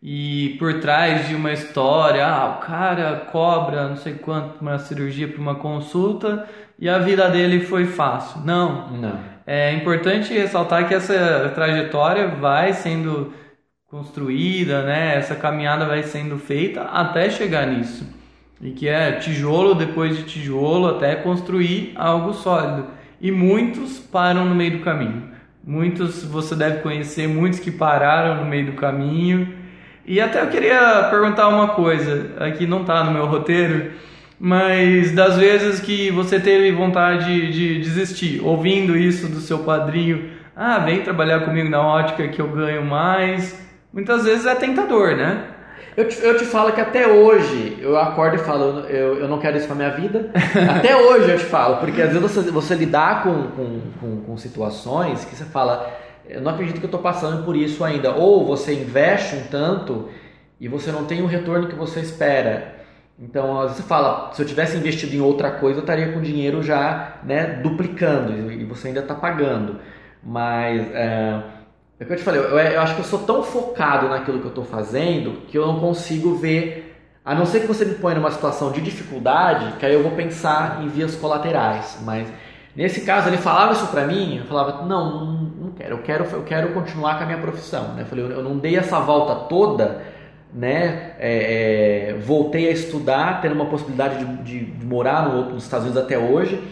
e por trás de uma história, ah, o cara cobra não sei quanto uma cirurgia para uma consulta e a vida dele foi fácil. Não. Não. É importante ressaltar que essa trajetória vai sendo construída, né? Essa caminhada vai sendo feita até chegar nisso. E que é tijolo depois de tijolo até construir algo sólido. E muitos param no meio do caminho. Muitos você deve conhecer, muitos que pararam no meio do caminho. E até eu queria perguntar uma coisa, aqui não está no meu roteiro, mas das vezes que você teve vontade de desistir, ouvindo isso do seu padrinho, ah, vem trabalhar comigo na ótica que eu ganho mais, muitas vezes é tentador, né? Eu te, eu te falo que até hoje eu acordo e falo, eu, eu não quero isso pra minha vida. até hoje eu te falo, porque às vezes você, você lidar com, com, com, com situações que você fala, eu não acredito que eu estou passando por isso ainda. Ou você investe um tanto e você não tem o retorno que você espera. Então, às vezes você fala, se eu tivesse investido em outra coisa, eu estaria com o dinheiro já né, duplicando e você ainda está pagando. Mas é, é o que eu te falei, eu, eu, acho que eu sou tão focado naquilo que eu estou fazendo que eu não consigo ver, a não ser que você me ponha numa situação de dificuldade, que aí eu vou pensar em vias colaterais. Mas nesse caso, ele falava isso para mim, eu falava, não, não, quero, eu quero, eu quero continuar com a minha profissão. Né? Eu falei, eu não dei essa volta toda né, é, é, voltei a estudar, tendo uma possibilidade de, de morar no, nos Estados Unidos até hoje,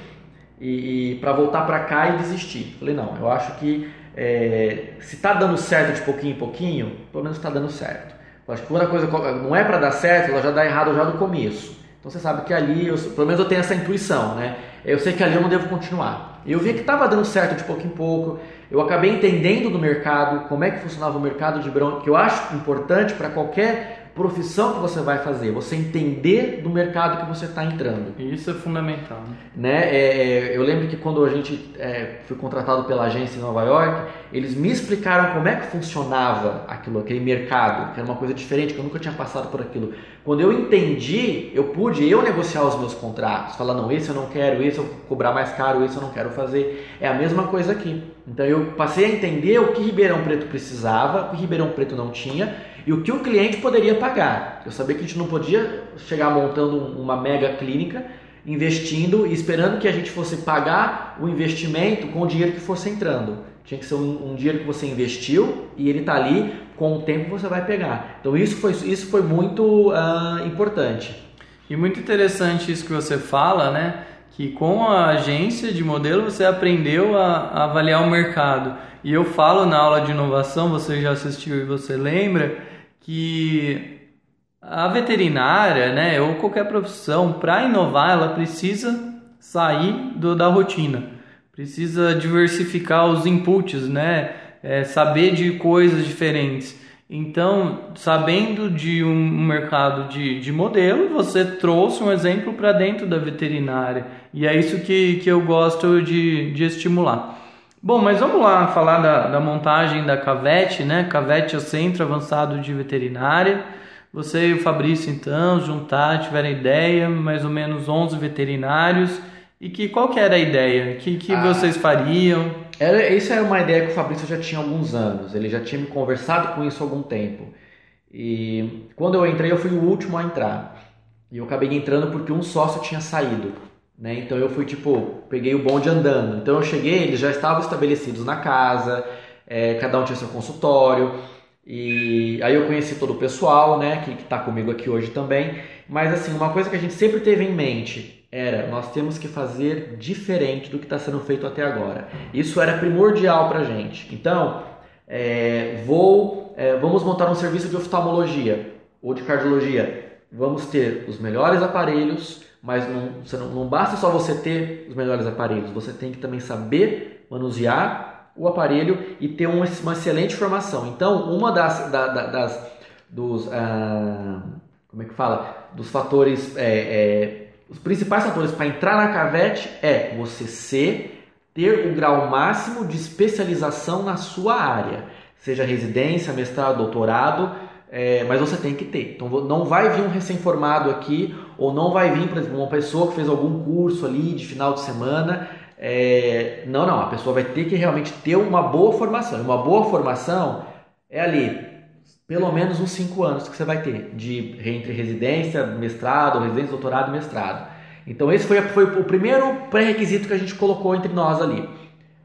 e, e para voltar para cá e desistir. Falei, não, eu acho que é, se está dando certo de pouquinho em pouquinho, pelo menos está dando certo. Eu acho que quando a coisa não é para dar certo, ela já dá errado já no começo. Então você sabe que ali, eu, pelo menos eu tenho essa intuição, né? Eu sei que ali eu não devo continuar. Eu vi que estava dando certo de pouco em pouco, eu acabei entendendo do mercado, como é que funcionava o mercado de brão, que eu acho importante para qualquer profissão que você vai fazer, você entender do mercado que você está entrando. Isso é fundamental. Né? né? É, é, eu lembro que quando a gente é, foi contratado pela agência em Nova York, eles me explicaram como é que funcionava aquilo, aquele mercado, que era uma coisa diferente, que eu nunca tinha passado por aquilo. Quando eu entendi, eu pude eu negociar os meus contratos, falar não, esse eu não quero, esse eu vou cobrar mais caro, esse eu não quero fazer. É a mesma coisa aqui. Então eu passei a entender o que Ribeirão Preto precisava, o que Ribeirão Preto não tinha e o que o cliente poderia pagar. Eu sabia que a gente não podia chegar montando uma mega clínica, investindo e esperando que a gente fosse pagar o investimento com o dinheiro que fosse entrando. Tinha que ser um, um dinheiro que você investiu e ele está ali, com o tempo você vai pegar. Então isso foi, isso foi muito uh, importante. E muito interessante isso que você fala, né? Que com a agência de modelo você aprendeu a, a avaliar o mercado. E eu falo na aula de inovação, você já assistiu e você lembra, que a veterinária, né, ou qualquer profissão, para inovar, ela precisa sair do, da rotina, precisa diversificar os inputs, né, é, saber de coisas diferentes. Então, sabendo de um mercado de, de modelo, você trouxe um exemplo para dentro da veterinária. E é isso que, que eu gosto de, de estimular. Bom, mas vamos lá falar da, da montagem da Cavete, né? Cavete é o Centro Avançado de Veterinária. Você e o Fabrício, então, juntar, tiveram ideia, mais ou menos 11 veterinários. E que qual que era a ideia? O que, que ah, vocês fariam? era, isso era uma ideia que o Fabrício já tinha há alguns anos. Ele já tinha me conversado com isso há algum tempo. E quando eu entrei, eu fui o último a entrar. E eu acabei entrando porque um sócio tinha saído. Né? Então eu fui tipo, peguei o bonde andando. Então eu cheguei, eles já estavam estabelecidos na casa, é, cada um tinha seu consultório. E aí eu conheci todo o pessoal, né, que está comigo aqui hoje também. Mas assim, uma coisa que a gente sempre teve em mente era nós temos que fazer diferente do que está sendo feito até agora. Isso era primordial para gente. Então, é, vou, é, vamos montar um serviço de oftalmologia ou de cardiologia. Vamos ter os melhores aparelhos, mas não, não, não basta só você ter os melhores aparelhos. Você tem que também saber manusear o aparelho e ter uma, uma excelente formação. Então, uma das, da, da, das dos ah, como é que fala dos fatores é, é, os principais fatores para entrar na Cavete é você ser ter o grau máximo de especialização na sua área, seja residência, mestrado, doutorado, é, mas você tem que ter. Então não vai vir um recém-formado aqui, ou não vai vir, por exemplo, uma pessoa que fez algum curso ali de final de semana é, não, não, a pessoa vai ter que realmente ter uma boa formação. Uma boa formação é ali, pelo menos uns 5 anos que você vai ter, de entre residência, mestrado, residência, doutorado e mestrado. Então esse foi, foi o primeiro pré-requisito que a gente colocou entre nós ali.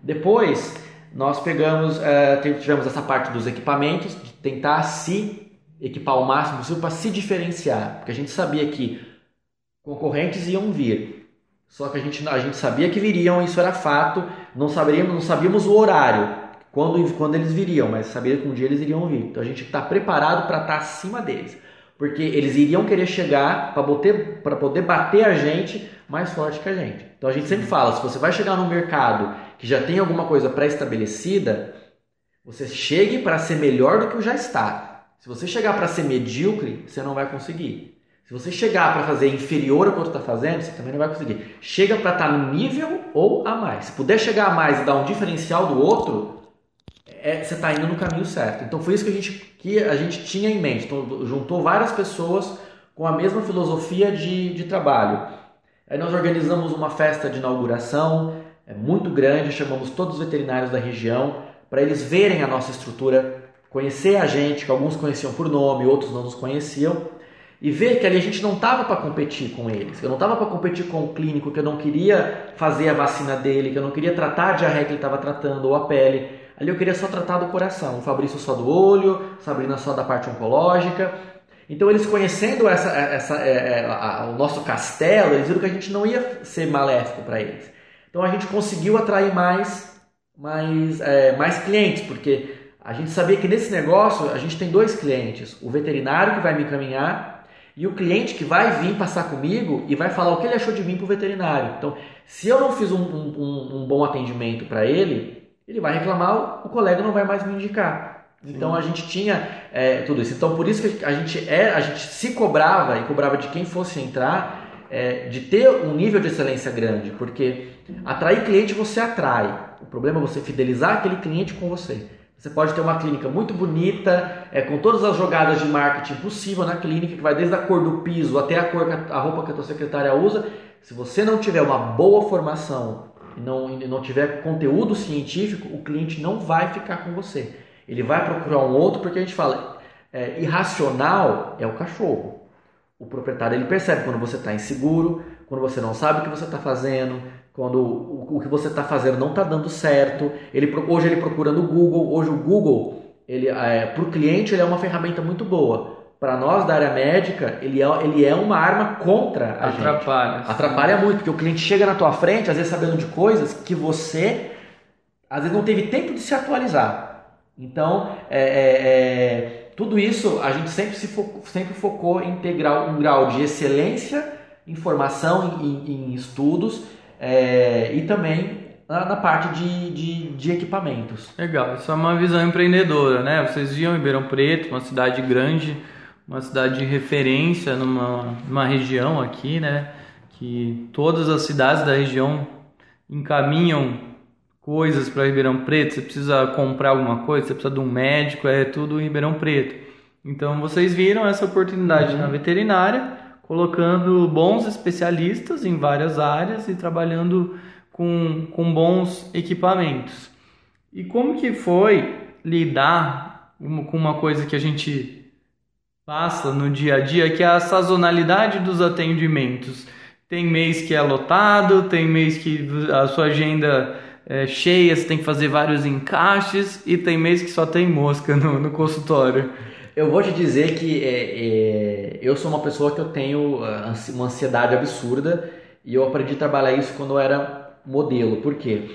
Depois, nós pegamos, é, tivemos essa parte dos equipamentos, de tentar se equipar o máximo possível para se diferenciar, porque a gente sabia que concorrentes iam vir. Só que a gente, a gente sabia que viriam, isso era fato, não sabíamos, não sabíamos o horário, quando, quando eles viriam, mas sabia que um dia eles iriam vir. Então a gente está preparado para estar tá acima deles, porque eles iriam querer chegar para poder bater a gente mais forte que a gente. Então a gente sempre fala, se você vai chegar no mercado que já tem alguma coisa pré-estabelecida, você chegue para ser melhor do que o já está. Se você chegar para ser medíocre, você não vai conseguir. Se você chegar para fazer inferior ao que você está fazendo, você também não vai conseguir. Chega para estar tá no nível ou a mais. Se puder chegar a mais e dar um diferencial do outro, é, você está indo no caminho certo. Então foi isso que a gente, que a gente tinha em mente. Então, juntou várias pessoas com a mesma filosofia de, de trabalho. Aí nós organizamos uma festa de inauguração é muito grande, chamamos todos os veterinários da região para eles verem a nossa estrutura, conhecer a gente, que alguns conheciam por nome, outros não nos conheciam e ver que ali a gente não estava para competir com eles. Eu não estava para competir com o clínico, que eu não queria fazer a vacina dele, que eu não queria tratar a diarreia que ele estava tratando ou a pele. Ali eu queria só tratar do coração. O Fabrício só do olho, Sabrina só da parte oncológica. Então eles conhecendo essa, essa, é, é, a, o nosso castelo, eles viram que a gente não ia ser maléfico para eles. Então a gente conseguiu atrair mais, mais, é, mais clientes, porque a gente sabia que nesse negócio a gente tem dois clientes: o veterinário que vai me encaminhar e o cliente que vai vir passar comigo e vai falar o que ele achou de mim para o veterinário. Então, se eu não fiz um, um, um bom atendimento para ele, ele vai reclamar, o colega não vai mais me indicar. Sim. Então a gente tinha é, tudo isso. Então por isso que a gente é, a gente se cobrava e cobrava de quem fosse entrar é, de ter um nível de excelência grande, porque atrair cliente você atrai. O problema é você fidelizar aquele cliente com você. Você pode ter uma clínica muito bonita, é, com todas as jogadas de marketing possível na clínica, que vai desde a cor do piso até a cor a roupa que a tua secretária usa. Se você não tiver uma boa formação e não, e não tiver conteúdo científico, o cliente não vai ficar com você. Ele vai procurar um outro porque a gente fala, é, irracional é o cachorro. O proprietário ele percebe quando você está inseguro, quando você não sabe o que você está fazendo, quando o, o que você está fazendo não está dando certo. Ele, hoje ele procura no Google. Hoje o Google, ele é, para o cliente, ele é uma ferramenta muito boa. Para nós da área médica, ele é, ele é uma arma contra a Atrapalha. gente. Atrapalha muito, porque o cliente chega na tua frente, às vezes sabendo de coisas que você, às vezes, não teve tempo de se atualizar. Então, é, é, é, tudo isso a gente sempre, se focou, sempre focou em ter grau, um grau de excelência em formação, em, em estudos é, e também na, na parte de, de, de, equipamentos. Legal, isso é uma visão empreendedora, né? Vocês viam Ribeirão Preto, uma cidade grande, uma cidade de referência numa, numa região aqui, né? Que todas as cidades da região encaminham coisas para Ribeirão Preto. Você precisa comprar alguma coisa, você precisa de um médico, é tudo em Ribeirão Preto. Então vocês viram essa oportunidade uhum. na veterinária colocando bons especialistas em várias áreas e trabalhando com, com bons equipamentos. E como que foi lidar com uma coisa que a gente passa no dia a dia, que é a sazonalidade dos atendimentos? Tem mês que é lotado, tem mês que a sua agenda é cheia, você tem que fazer vários encaixes e tem mês que só tem mosca no, no consultório. Eu vou te dizer que é, é, eu sou uma pessoa que eu tenho ah, uma ansiedade absurda e eu aprendi a trabalhar isso quando eu era modelo. Por quê?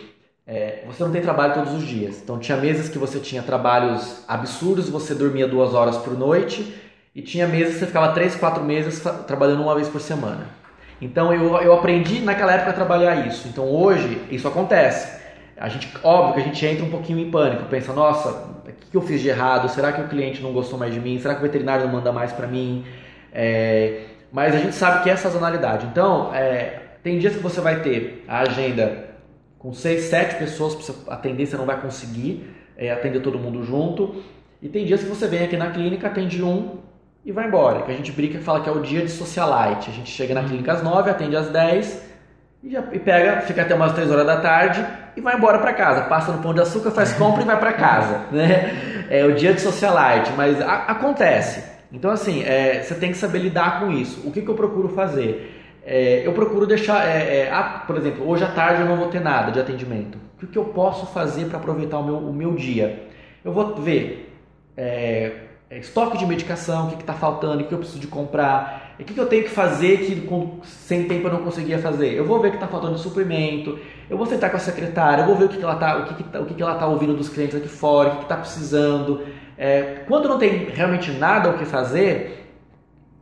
É, você não tem trabalho todos os dias. Então tinha meses que você tinha trabalhos absurdos, você dormia duas horas por noite e tinha meses que você ficava três, quatro meses trabalhando uma vez por semana. Então eu, eu aprendi naquela época a trabalhar isso. Então hoje isso acontece. A gente, óbvio que a gente entra um pouquinho em pânico, pensa, nossa, que eu fiz de errado? Será que o cliente não gostou mais de mim? Será que o veterinário não manda mais para mim? É, mas a gente sabe que é sazonalidade. Então, é, tem dias que você vai ter a agenda com seis, sete pessoas atender, você não vai conseguir é, atender todo mundo junto. E tem dias que você vem aqui na clínica, atende um e vai embora. Que a gente brinca e fala que é o dia de socialite. A gente chega na clínica às nove, atende às dez e, já, e pega, fica até umas três horas da tarde e vai embora para casa. Passa no pão de açúcar, faz compra e vai para casa. Né? É o dia de socialite, mas a, acontece. Então, assim, é, você tem que saber lidar com isso. O que, que eu procuro fazer? É, eu procuro deixar, é, é, ah, por exemplo, hoje à tarde eu não vou ter nada de atendimento. O que eu posso fazer para aproveitar o meu, o meu dia? Eu vou ver é, é, estoque de medicação, o que está faltando, o que eu preciso de comprar, o que, que eu tenho que fazer que com, sem tempo eu não conseguia fazer. Eu vou ver o que está faltando de suprimento, eu vou sentar com a secretária, eu vou ver o que, que ela está o que, que, tá, o que, que ela tá ouvindo dos clientes aqui fora, o que está precisando. É, quando não tem realmente nada o que fazer,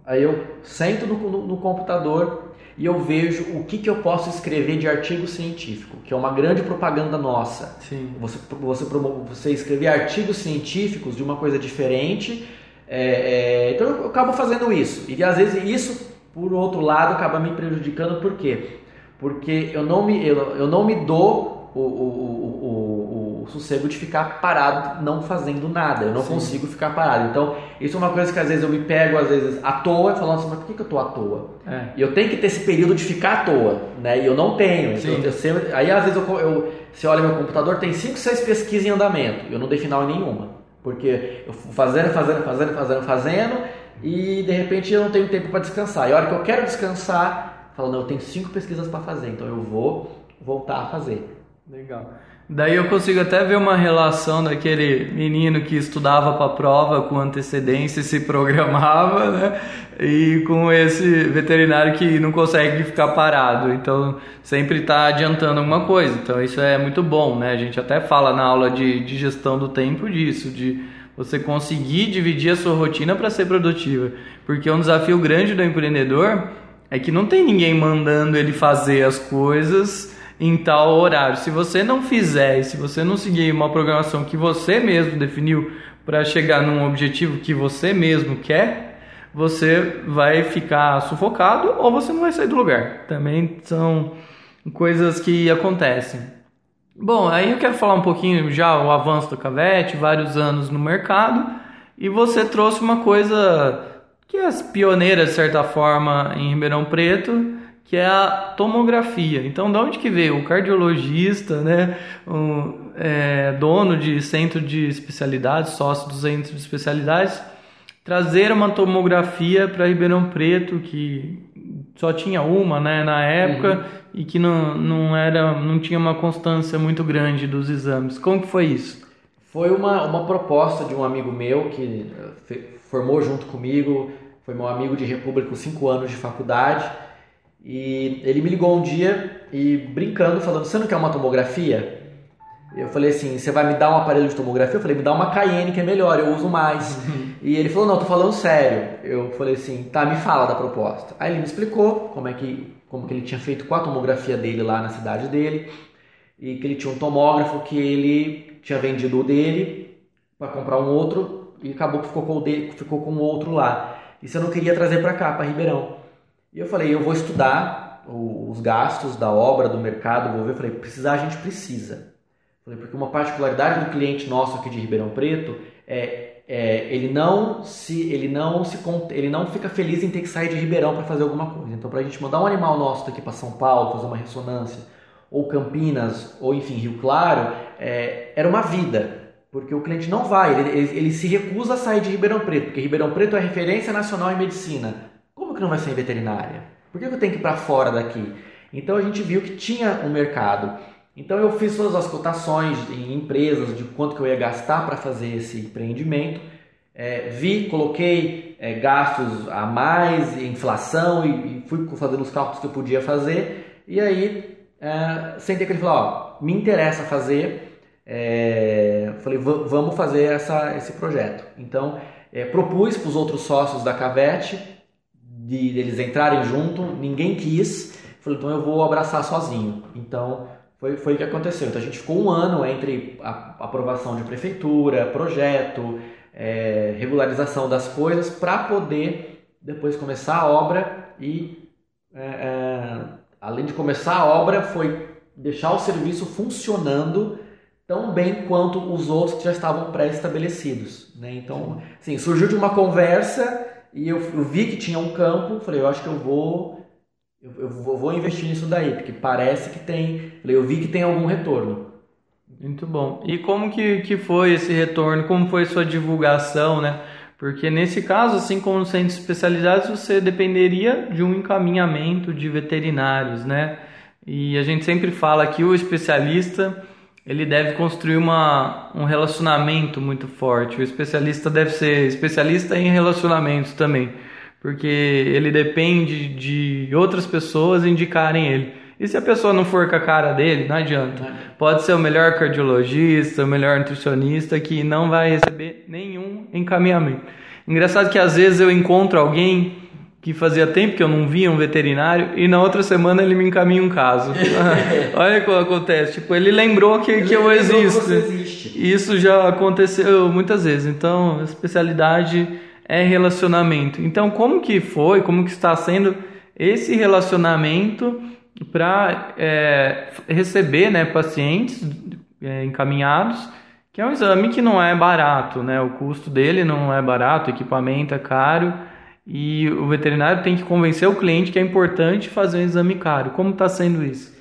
aí eu sento no, no, no computador e eu vejo o que, que eu posso escrever de artigo científico, que é uma grande propaganda nossa. Sim. Você, você, você escrever artigos científicos de uma coisa diferente. É, é, então eu acabo fazendo isso. E às vezes isso, por outro lado, acaba me prejudicando. Por quê? Porque eu não me, eu, eu não me dou o, o, o, o sossego de ficar parado não fazendo nada. Eu não Sim. consigo ficar parado. Então, isso é uma coisa que às vezes eu me pego, às vezes, à toa, falando assim, mas por que, que eu tô à toa? É. E eu tenho que ter esse período de ficar à toa, né? E eu não tenho. Então, eu sempre, aí às vezes eu, eu, você olha meu computador, tem 5, 6 pesquisas em andamento. Eu não dei final em nenhuma. Porque eu fazendo, fazendo, fazendo, fazendo, fazendo, e de repente eu não tenho tempo para descansar. E a hora que eu quero descansar, falando, eu tenho cinco pesquisas para fazer, então eu vou voltar a fazer. Legal. Daí eu consigo até ver uma relação daquele menino que estudava para a prova com antecedência e se programava, né? E com esse veterinário que não consegue ficar parado, então sempre está adiantando alguma coisa. Então isso é muito bom, né? A gente até fala na aula de, de gestão do tempo disso, de você conseguir dividir a sua rotina para ser produtiva. Porque um desafio grande do empreendedor é que não tem ninguém mandando ele fazer as coisas em tal horário. Se você não fizer, se você não seguir uma programação que você mesmo definiu para chegar num objetivo que você mesmo quer, você vai ficar sufocado ou você não vai sair do lugar. Também são coisas que acontecem. Bom, aí eu quero falar um pouquinho já o avanço do Cavete, vários anos no mercado, e você trouxe uma coisa que é pioneira de certa forma em Ribeirão Preto, que é a tomografia. Então, de onde que veio o cardiologista, né, um, é, dono de centro de especialidades, sócio do centro de especialidades, trazer uma tomografia para Ribeirão Preto que só tinha uma, né, na época uhum. e que não, não era, não tinha uma constância muito grande dos exames. Como que foi isso? Foi uma, uma proposta de um amigo meu que formou junto comigo, foi meu amigo de República com cinco anos de faculdade e ele me ligou um dia e brincando, falando: Você não quer uma tomografia? Eu falei assim: Você vai me dar um aparelho de tomografia? Eu falei: Me dá uma Cayenne que é melhor, eu uso mais. e ele falou: Não, tô falando sério. Eu falei assim: Tá, me fala da proposta. Aí ele me explicou como é que, como que ele tinha feito com a tomografia dele lá na cidade dele e que ele tinha um tomógrafo que ele tinha vendido o dele para comprar um outro e acabou que ficou com o dele, ficou com o outro lá. E você não queria trazer para cá, para Ribeirão. E eu falei, eu vou estudar os gastos da obra, do mercado, vou ver. Eu falei, precisar a gente precisa. falei, porque uma particularidade do cliente nosso aqui de Ribeirão Preto é, é ele não se ele não se ele não fica feliz em ter que sair de Ribeirão para fazer alguma coisa. Então, para a gente mandar um animal nosso daqui para São Paulo, fazer uma ressonância, ou Campinas, ou enfim, Rio Claro, é, era uma vida. Porque o cliente não vai, ele, ele, ele, se recusa a sair de Ribeirão Preto, porque Ribeirão Preto é referência nacional em medicina. Que não vai ser em veterinária? Por que eu tenho que ir para fora daqui? Então a gente viu que tinha um mercado. Então eu fiz todas as cotações em empresas de quanto que eu ia gastar para fazer esse empreendimento. É, vi, coloquei é, gastos a mais, inflação e, e, fui fazendo os cálculos que eu podia fazer. E aí é, sentei com ele falei, ó, me interessa fazer. É, falei, vamos fazer essa, esse projeto. Então é, propus para os outros sócios da Cavete de, de eles entrarem junto, ninguém quis. Falei, então eu vou abraçar sozinho. Então foi, foi o que aconteceu. Então a gente ficou um ano entre a aprovação de prefeitura, projeto, é, regularização das coisas, para poder depois começar a obra e, é, é, além de começar a obra, foi deixar o serviço funcionando tão bem quanto os outros que já estavam pré-estabelecidos. Né? Então, assim, surgiu de uma conversa e eu, eu vi que tinha um campo, falei, eu acho que eu vou eu, eu vou investir nisso daí, porque parece que tem. Eu vi que tem algum retorno. Muito bom. E como que, que foi esse retorno? Como foi sua divulgação, né? Porque nesse caso, assim como no centro especializados, você dependeria de um encaminhamento de veterinários, né? E a gente sempre fala que o especialista ele deve construir uma, um relacionamento muito forte. O especialista deve ser especialista em relacionamentos também porque ele depende de outras pessoas indicarem ele. E se a pessoa não for com a cara dele, não adianta. Pode ser o melhor cardiologista, o melhor nutricionista que não vai receber nenhum encaminhamento. Engraçado que às vezes eu encontro alguém que fazia tempo que eu não via um veterinário e na outra semana ele me encaminha um caso. Olha o que acontece. Tipo, ele lembrou que, ele que eu existo. Que Isso já aconteceu muitas vezes. Então, a especialidade é relacionamento. Então, como que foi, como que está sendo esse relacionamento para é, receber né, pacientes é, encaminhados, que é um exame que não é barato, né? O custo dele não é barato, o equipamento é caro e o veterinário tem que convencer o cliente que é importante fazer um exame caro. Como está sendo isso?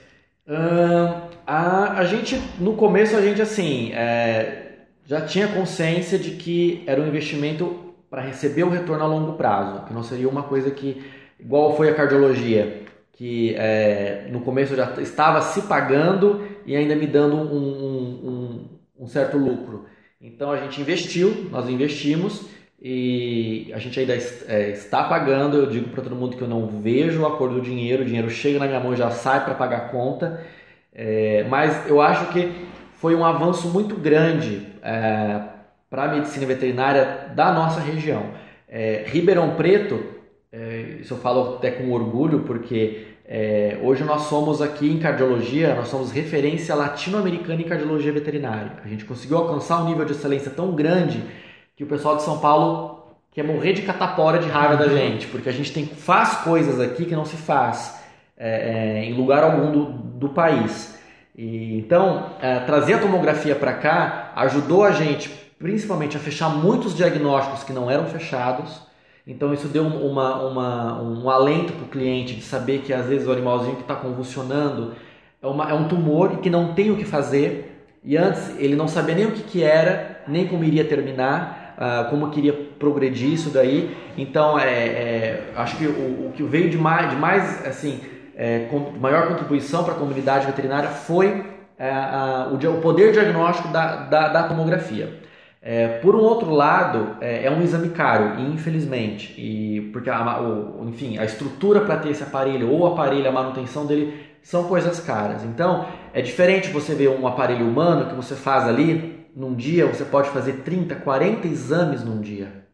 Uh, a, a gente, no começo, a gente assim, é, já tinha consciência de que era um investimento para receber o retorno a longo prazo, que não seria uma coisa que, igual foi a cardiologia, que é, no começo já estava se pagando e ainda me dando um, um, um, certo lucro. Então a gente investiu, nós investimos e a gente ainda é, está pagando. Eu digo para todo mundo que eu não vejo a cor do dinheiro, o dinheiro chega na minha mão e já sai para pagar a conta. É, mas eu acho que foi um avanço muito grande é, para a medicina veterinária da nossa região. É, Ribeirão Preto, é, isso eu falo até com orgulho, porque é, hoje nós somos aqui em cardiologia, nós somos referência latino-americana em cardiologia veterinária. A gente conseguiu alcançar um nível de excelência tão grande que o pessoal de São Paulo quer morrer de catapora de raiva da gente, porque a gente tem, faz coisas aqui que não se faz é, é, em lugar algum do, do país. E, então, é, trazer a tomografia para cá ajudou a gente principalmente a fechar muitos diagnósticos que não eram fechados. Então isso deu uma, uma, um alento para o cliente de saber que às vezes o animalzinho que está convulsionando é, uma, é um tumor e que não tem o que fazer. E antes ele não sabia nem o que, que era, nem como iria terminar, uh, como queria progredir isso daí. Então é, é acho que o, o, que veio de mais, de mais assim, é, com, maior contribuição para a comunidade veterinária foi é, a, o, o poder diagnóstico da, da, da tomografia. É, por um outro lado, é, é, um exame caro, infelizmente, e porque a, o, enfim, a estrutura para ter esse aparelho ou o aparelho, a manutenção dele são coisas caras. Então, é diferente você ver um aparelho humano que você faz ali num dia, você pode fazer 30, 40 exames num dia.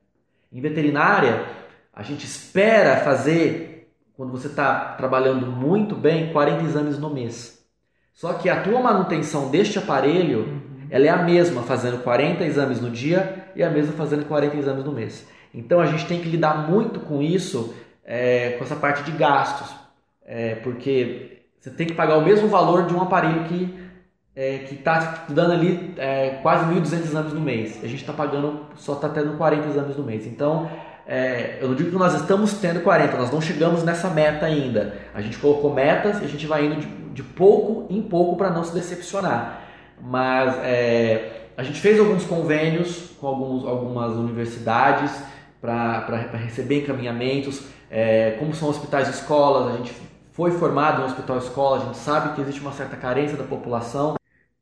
Em veterinária, a gente espera fazer, quando você está trabalhando muito bem, 40 exames no mês. Só que a tua manutenção deste aparelho ela é a mesma fazendo 40 exames no dia e a mesma fazendo 40 exames no mês. Então a gente tem que lidar muito com isso, é, com essa parte de gastos, é, porque você tem que pagar o mesmo valor de um aparelho que é, que está dando ali é, quase 1.200 exames no mês. A gente está pagando, só está tendo 40 exames no mês. Então, é, eu não digo que nós estamos tendo 40, nós não chegamos nessa meta ainda. A gente colocou metas e a gente vai indo de, de pouco em pouco para não se decepcionar. mas é, a gente fez alguns convênios com alguns, algumas universidades para receber encaminhamentos, é, como são hospitais e escolas, a gente foi formado em um hospital escola, a gente sabe que existe uma certa carência da população.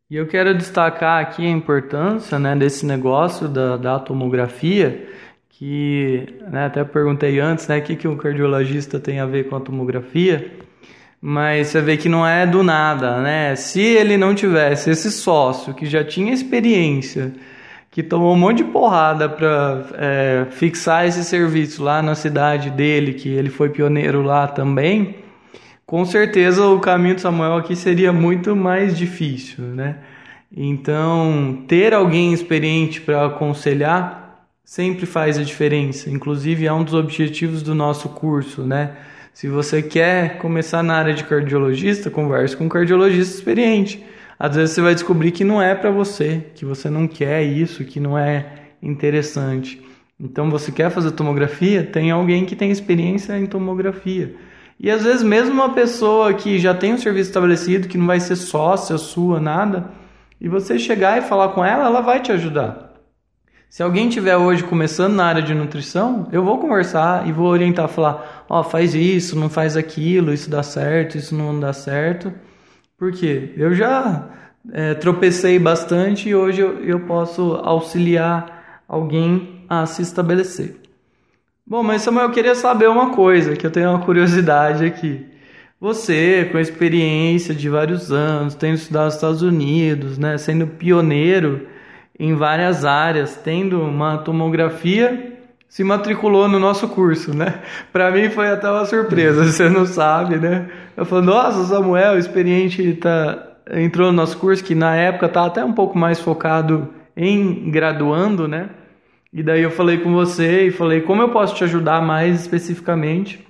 E eu quero destacar aqui a importância né, desse negócio da, da tomografia, que né, até perguntei antes né, o que, que um cardiologista tem a ver com a tomografia, mas você vê que não é do nada, né? Se ele não tivesse esse sócio que já tinha experiência, que tomou um monte de porrada para é, fixar esse serviço lá na cidade dele, que ele foi pioneiro lá também, com certeza o caminho de Samuel aqui seria muito mais difícil, né? Então, ter alguém experiente para aconselhar sempre faz a diferença. Inclusive, é um dos objetivos do nosso curso, né? Se você quer começar na área de cardiologista, converse com um cardiologista experiente. Às vezes você vai descobrir que não é para você, que você não quer isso, que não é interessante. Então, você quer fazer tomografia? Tem alguém que tem experiência em tomografia. E às vezes mesmo uma pessoa que já tem um serviço estabelecido, que não vai ser sócia sua, nada, e você chegar e falar com ela, ela vai te ajudar. Se alguém tiver hoje começando na área de nutrição, eu vou conversar e vou orientar, falar, ó, oh, faz isso, não faz aquilo, isso dá certo, isso não dá certo. Porque eu já é, tropecei bastante e hoje eu, eu posso auxiliar alguém a se estabelecer. Bom, mas Samuel, eu queria saber uma coisa, que eu tenho uma curiosidade aqui. Você, com a experiência de vários anos, tendo estudado nos Estados Unidos, né, sendo pioneiro em várias áreas, tendo uma tomografia, se matriculou no nosso curso, né? Para mim foi até uma surpresa, você não sabe, né? Eu falei, nossa, Samuel, experiente, tá, entrou no nosso curso, que na época tá até um pouco mais focado em graduando, né? E daí eu falei com você e falei como eu posso te ajudar mais especificamente.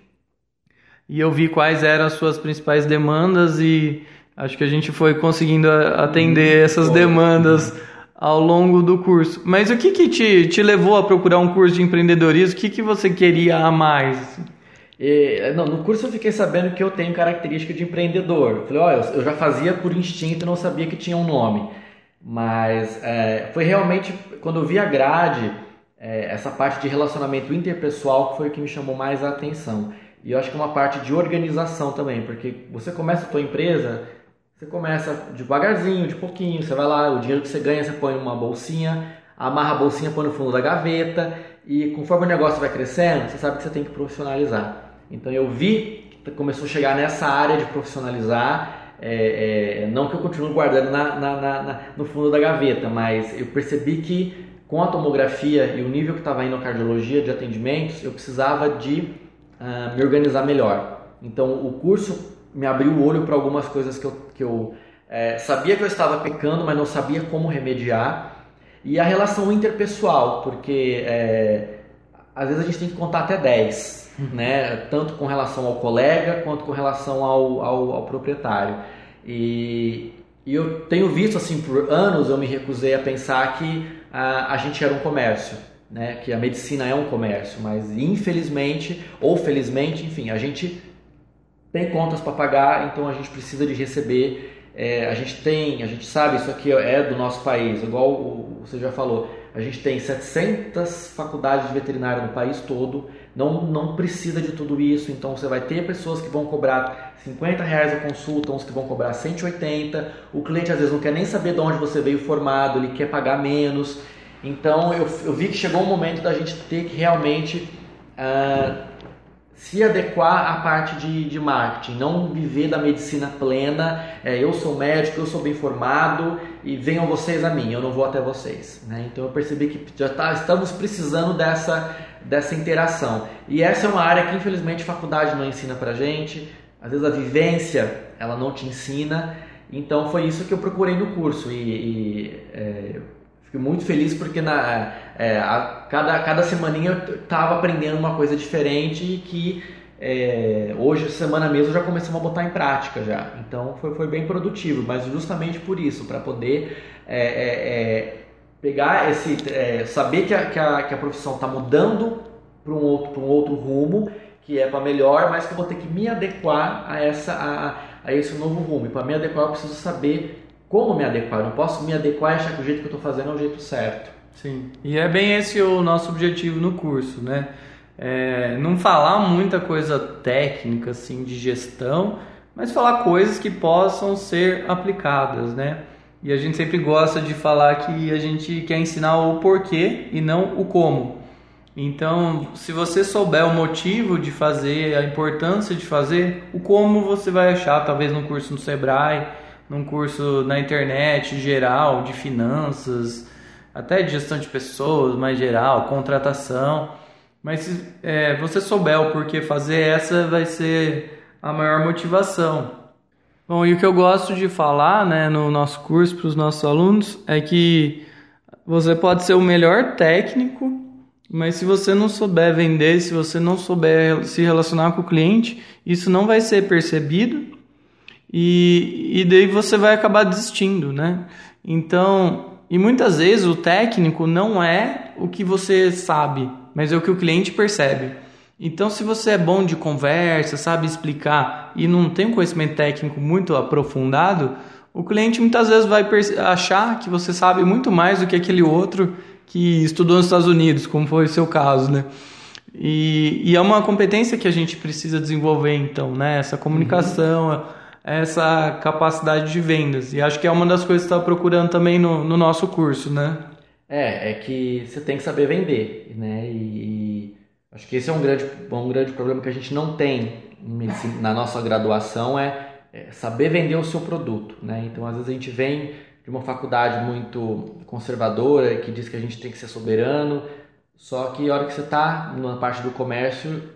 E eu vi quais eram as suas principais demandas e acho que a gente foi conseguindo atender essas demandas ao longo do curso. Mas o que, que te, te levou a procurar um curso de empreendedorismo? O que, que você queria a mais? E, não, no curso eu fiquei sabendo que eu tenho característica de empreendedor. Eu falei, olha, eu já fazia por instinto e não sabia que tinha um nome. Mas é, foi realmente quando eu vi a grade é, essa parte de relacionamento interpessoal que foi o que me chamou mais a atenção. E eu acho que é uma parte de organização também, porque você começa a tua empresa, você começa devagarzinho, de pouquinho, você vai lá, o dinheiro que você ganha você põe numa bolsinha, amarra a bolsinha, põe no fundo da gaveta e conforme o negócio vai crescendo, você sabe que você tem que profissionalizar. Então eu vi que começou a chegar nessa área de profissionalizar, é, é, não que eu continue guardando na, na, na, no fundo da gaveta, mas eu percebi que com a tomografia e o nível que estava indo a cardiologia de atendimentos, eu precisava de uh, me organizar melhor. Então, o curso me abriu o olho para algumas coisas que eu, que eu é, sabia que eu estava pecando, mas não sabia como remediar. E a relação interpessoal, porque é, às vezes a gente tem que contar até 10, uhum. né? tanto com relação ao colega quanto com relação ao, ao, ao proprietário. E, e eu tenho visto assim por anos, eu me recusei a pensar que a, a gente era um comércio, né? que a medicina é um comércio, mas infelizmente ou felizmente, enfim, a gente tem contas para pagar, então a gente precisa de receber. É, a gente tem, a gente sabe, isso aqui é do nosso país, igual o, você já falou, a gente tem 700 faculdades de veterinária no país todo, não, não precisa de tudo isso, então você vai ter pessoas que vão cobrar 50 reais a consulta, uns que vão cobrar 180, o cliente às vezes não quer nem saber de onde você veio formado, ele quer pagar menos, então eu, eu vi que chegou um momento da gente ter que realmente uh, se adequar à parte de, de marketing, não viver da medicina plena, é, eu sou médico, eu sou bem formado e venham vocês a mim, eu não vou até vocês. Né? Então eu percebi que já tá, estamos precisando dessa, dessa interação. E essa é uma área que infelizmente a faculdade não ensina pra gente, às vezes a vivência ela não te ensina, então foi isso que eu procurei no curso e, e é, Fico muito feliz porque na, é, a, cada, cada semaninha eu estava aprendendo uma coisa diferente e que é, hoje, semana mesmo, já começamos a botar em prática já. Então foi, foi bem produtivo, mas justamente por isso, para poder é, é, é pegar esse. É, saber que a, que a, que a profissão está mudando para um, outro, um outro rumo, que é para melhor, mas que eu vou ter que me adequar a, essa, a, a esse novo rumo. E para me adequar eu preciso saber como me adequar. Eu não posso me adequar e achar que o jeito que eu estou fazendo é o jeito certo. Sim, e é bem esse o nosso objetivo no curso, né? É, não falar muita coisa técnica assim de gestão, mas falar coisas que possam ser aplicadas, né? E a gente sempre gosta de falar que a gente quer ensinar o porquê e não o como. Então, se você souber o motivo de fazer, a importância de fazer, o como você vai achar, talvez num curso no Sebrae, num curso na internet geral, de finanças, até de gestão de pessoas, mais geral, contratação. Mas se é, você souber o porquê fazer, essa vai ser a maior motivação. Bom, e o que eu gosto de falar né, no nosso curso para os nossos alunos é que você pode ser o melhor técnico, mas se você não souber vender, se você não souber se relacionar com o cliente, isso não vai ser percebido e, e daí você vai acabar desistindo, né? Então, e muitas vezes o técnico não é o que você sabe, mas é o que o cliente percebe. Então, se você é bom de conversa, sabe explicar e não tem um conhecimento técnico muito aprofundado, o cliente muitas vezes vai achar que você sabe muito mais do que aquele outro que estudou nos Estados Unidos, como foi o seu caso, né? E, e é uma competência que a gente precisa desenvolver, então, né? Essa comunicação, uhum. essa capacidade de vendas. E acho que é uma das coisas que está procurando também no, no nosso curso, né? É, é que você tem que saber vender, né? E, acho que esse é um grande, um grande problema que a gente não tem na nossa graduação é, é saber vender o seu produto, né? Então, às vezes a gente vem de uma faculdade muito conservadora que diz que a gente tem que ser soberano, só que a hora que você está na parte do comércio,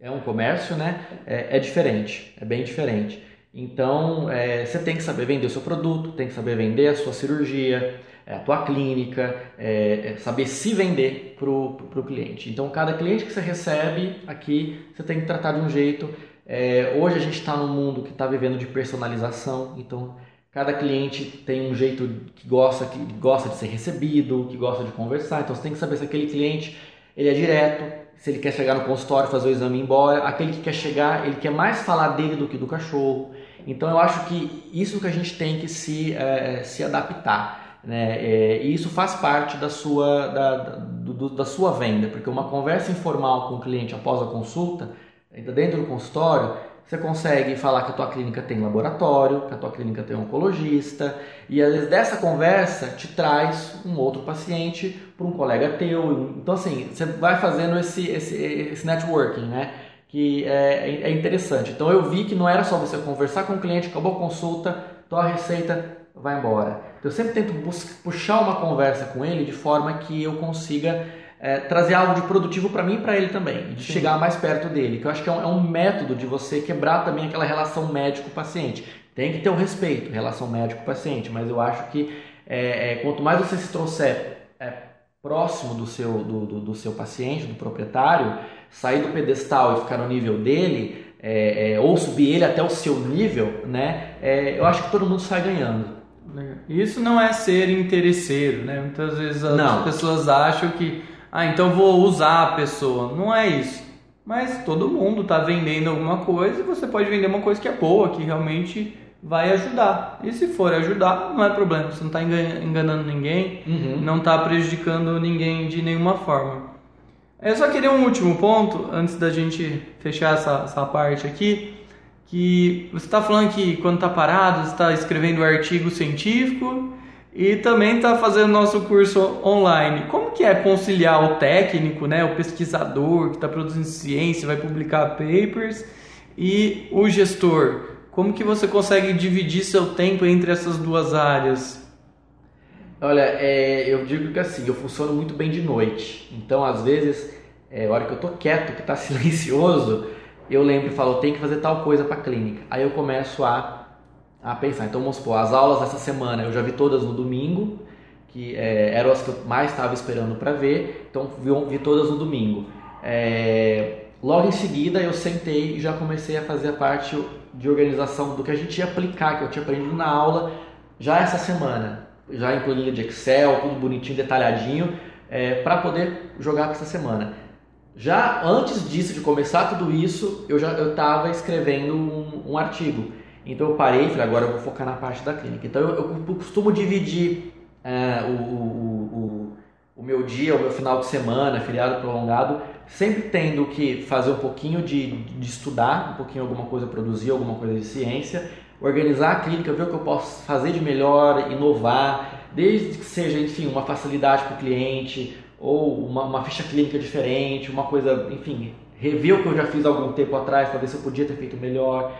é um comércio, né? É, é diferente, é bem diferente. Então, é, você tem que saber vender o seu produto, tem que saber vender a sua cirurgia, a tua clínica, é, é saber se vender para o cliente. Então, cada cliente que você recebe aqui, você tem que tratar de um jeito. É, hoje a gente está num mundo que está vivendo de personalização, então cada cliente tem um jeito que gosta, que gosta de ser recebido, que gosta de conversar. Então, você tem que saber se aquele cliente ele é direto, se ele quer chegar no consultório, fazer o exame e ir embora. Aquele que quer chegar, ele quer mais falar dele do que do cachorro. Então, eu acho que isso que a gente tem que se, é, se adaptar. Né? É, e isso faz parte da sua, da, do, da sua venda, porque uma conversa informal com o cliente após a consulta, dentro do consultório, você consegue falar que a tua clínica tem laboratório, que a tua clínica tem oncologista, e às vezes dessa conversa te traz um outro paciente para um colega teu. Então assim, você vai fazendo esse, esse, esse networking, né? Que é, é interessante. Então eu vi que não era só você conversar com o cliente, acabou a consulta, tua receita, vai embora. Então, eu sempre tento puxar uma conversa com ele de forma que eu consiga é, trazer algo de produtivo para mim e para ele também, de Sim. chegar mais perto dele, que eu acho que é um, é um método de você quebrar também aquela relação médico-paciente. Tem que ter o um respeito, relação médico-paciente, mas eu acho que é, quanto mais você se trouxer é, próximo do seu, do, do, do, seu paciente, do proprietário, sair do pedestal e ficar no nível dele, ou subir ele até o seu nível, né, eu acho que todo mundo sai ganhando. Isso não é ser interesseiro, né? Muitas vezes as não. pessoas acham que, ah, então vou usar a pessoa. Não é isso. Mas todo mundo está vendendo alguma coisa e você pode vender uma coisa que é boa, que realmente vai ajudar. E se for ajudar, não é problema. Você não está enganando ninguém, uhum. não está prejudicando ninguém de nenhuma forma. Eu só queria um último ponto, antes da gente fechar essa, essa parte aqui que você está falando que quando está parado, você está escrevendo um artigo científico e também está fazendo nosso curso online. Como que é conciliar o técnico, né, o pesquisador que está produzindo ciência, vai publicar papers, e o gestor? Como que você consegue dividir seu tempo entre essas duas áreas? Olha, é, eu digo que assim, eu funciono muito bem de noite. Então, às vezes, é, a hora que eu tô quieto, que está silencioso, eu lembro e falo, tem que fazer tal coisa para a clínica. Aí eu começo a, a pensar. Então, vamos supor, as aulas dessa semana eu já vi todas no domingo, que é, eram as que eu mais estava esperando para ver, então vi, vi, todas no domingo. É, logo em seguida eu sentei e já comecei a fazer a parte de organização do que a gente ia aplicar, que eu tinha aprendido na aula já essa semana. Já em planilha de Excel, tudo bonitinho, detalhadinho, é, para poder jogar para essa semana. Já antes disso, de começar tudo isso, eu já eu estava escrevendo um, um, artigo. Então eu parei e falei, agora eu vou focar na parte da clínica. Então eu, eu costumo dividir é, o, o, o, o, meu dia, o meu final de semana, feriado prolongado, sempre tendo que fazer um pouquinho de, de estudar, um pouquinho alguma coisa, produzir alguma coisa de ciência, organizar a clínica, ver o que eu posso fazer de melhor, inovar, desde que seja, enfim, uma facilidade para o cliente ou uma, uma ficha clínica diferente, uma coisa, enfim, rever o que eu já fiz algum tempo atrás para ver se eu podia ter feito melhor.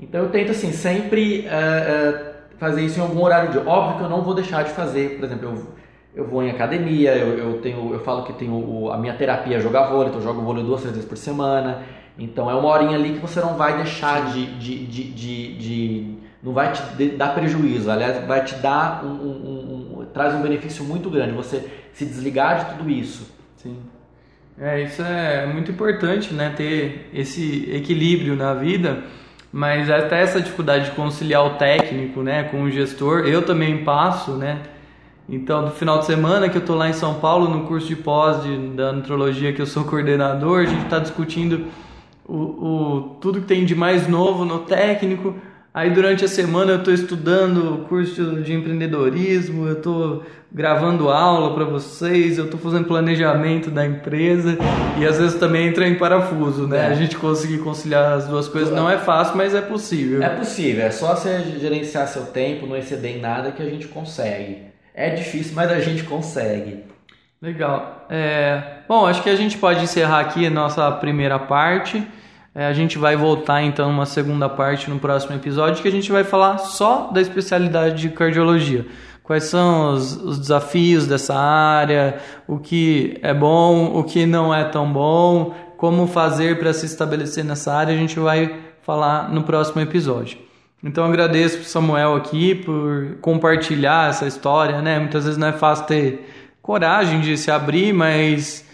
Então eu tento assim sempre uh, uh, fazer isso em algum horário de óbvio que eu não vou deixar de fazer. Por exemplo, eu, eu vou em academia, eu, eu tenho eu falo que tenho o, a minha terapia é jogar vôlei, então eu jogo vôlei duas três vezes por semana. Então é uma horinha ali que você não vai deixar de, de, de, de, de não vai te dar prejuízo, aliás vai te dar um, um, um, traz um benefício muito grande você se desligar de tudo isso. Sim. É, isso é muito importante, né? Ter esse equilíbrio na vida, mas até essa dificuldade de conciliar o técnico, né, com o gestor, eu também passo, né? Então, no final de semana que eu estou lá em São Paulo, no curso de pós de, da nutrologia que eu sou coordenador, a gente está discutindo o, o, tudo que tem de mais novo no técnico, Aí durante a semana eu estou estudando curso de empreendedorismo, eu estou gravando aula para vocês, eu estou fazendo planejamento da empresa e às vezes também entra em parafuso, né? É. A gente conseguir conciliar as duas coisas não é fácil, mas é possível. É possível, é só você gerenciar seu tempo, não exceder em nada que a gente consegue. É difícil, mas a gente consegue. Legal. É... Bom, acho que a gente pode encerrar aqui a nossa primeira parte. É, a gente vai voltar então uma segunda parte no próximo episódio que a gente vai falar só da especialidade de cardiologia. Quais são os, os, desafios dessa área, o que é bom, o que não é tão bom, como fazer para se estabelecer nessa área, a gente vai falar no próximo episódio. Então agradeço para Samuel aqui por compartilhar essa história, né? Muitas vezes não é fácil ter coragem de se abrir, mas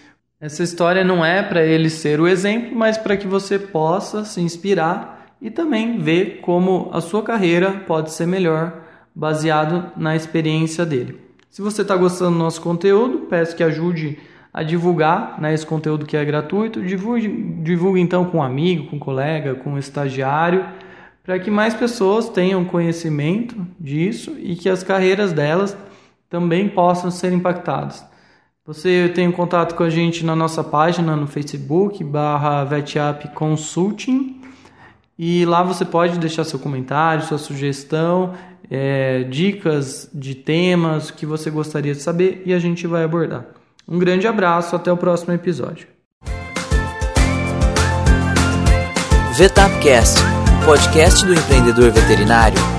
essa história não é para ele ser o exemplo, mas para que você possa se inspirar e também ver como a sua carreira pode ser melhor baseado na experiência dele. Se você está gostando do nosso conteúdo, peço que ajude a divulgar né, esse conteúdo que é gratuito. Divulgue, divulgue então com um amigo, com um colega, com um estagiário, para que mais pessoas tenham conhecimento disso e que as carreiras delas também possam ser impactadas. Você tem um contato com a gente na nossa página no Facebook, barra VetApp Consulting. E lá você pode deixar seu comentário, sua sugestão, é, dicas de temas que você gostaria de saber e a gente vai abordar. Um grande abraço, até o próximo episódio. VetapCast, podcast do empreendedor veterinário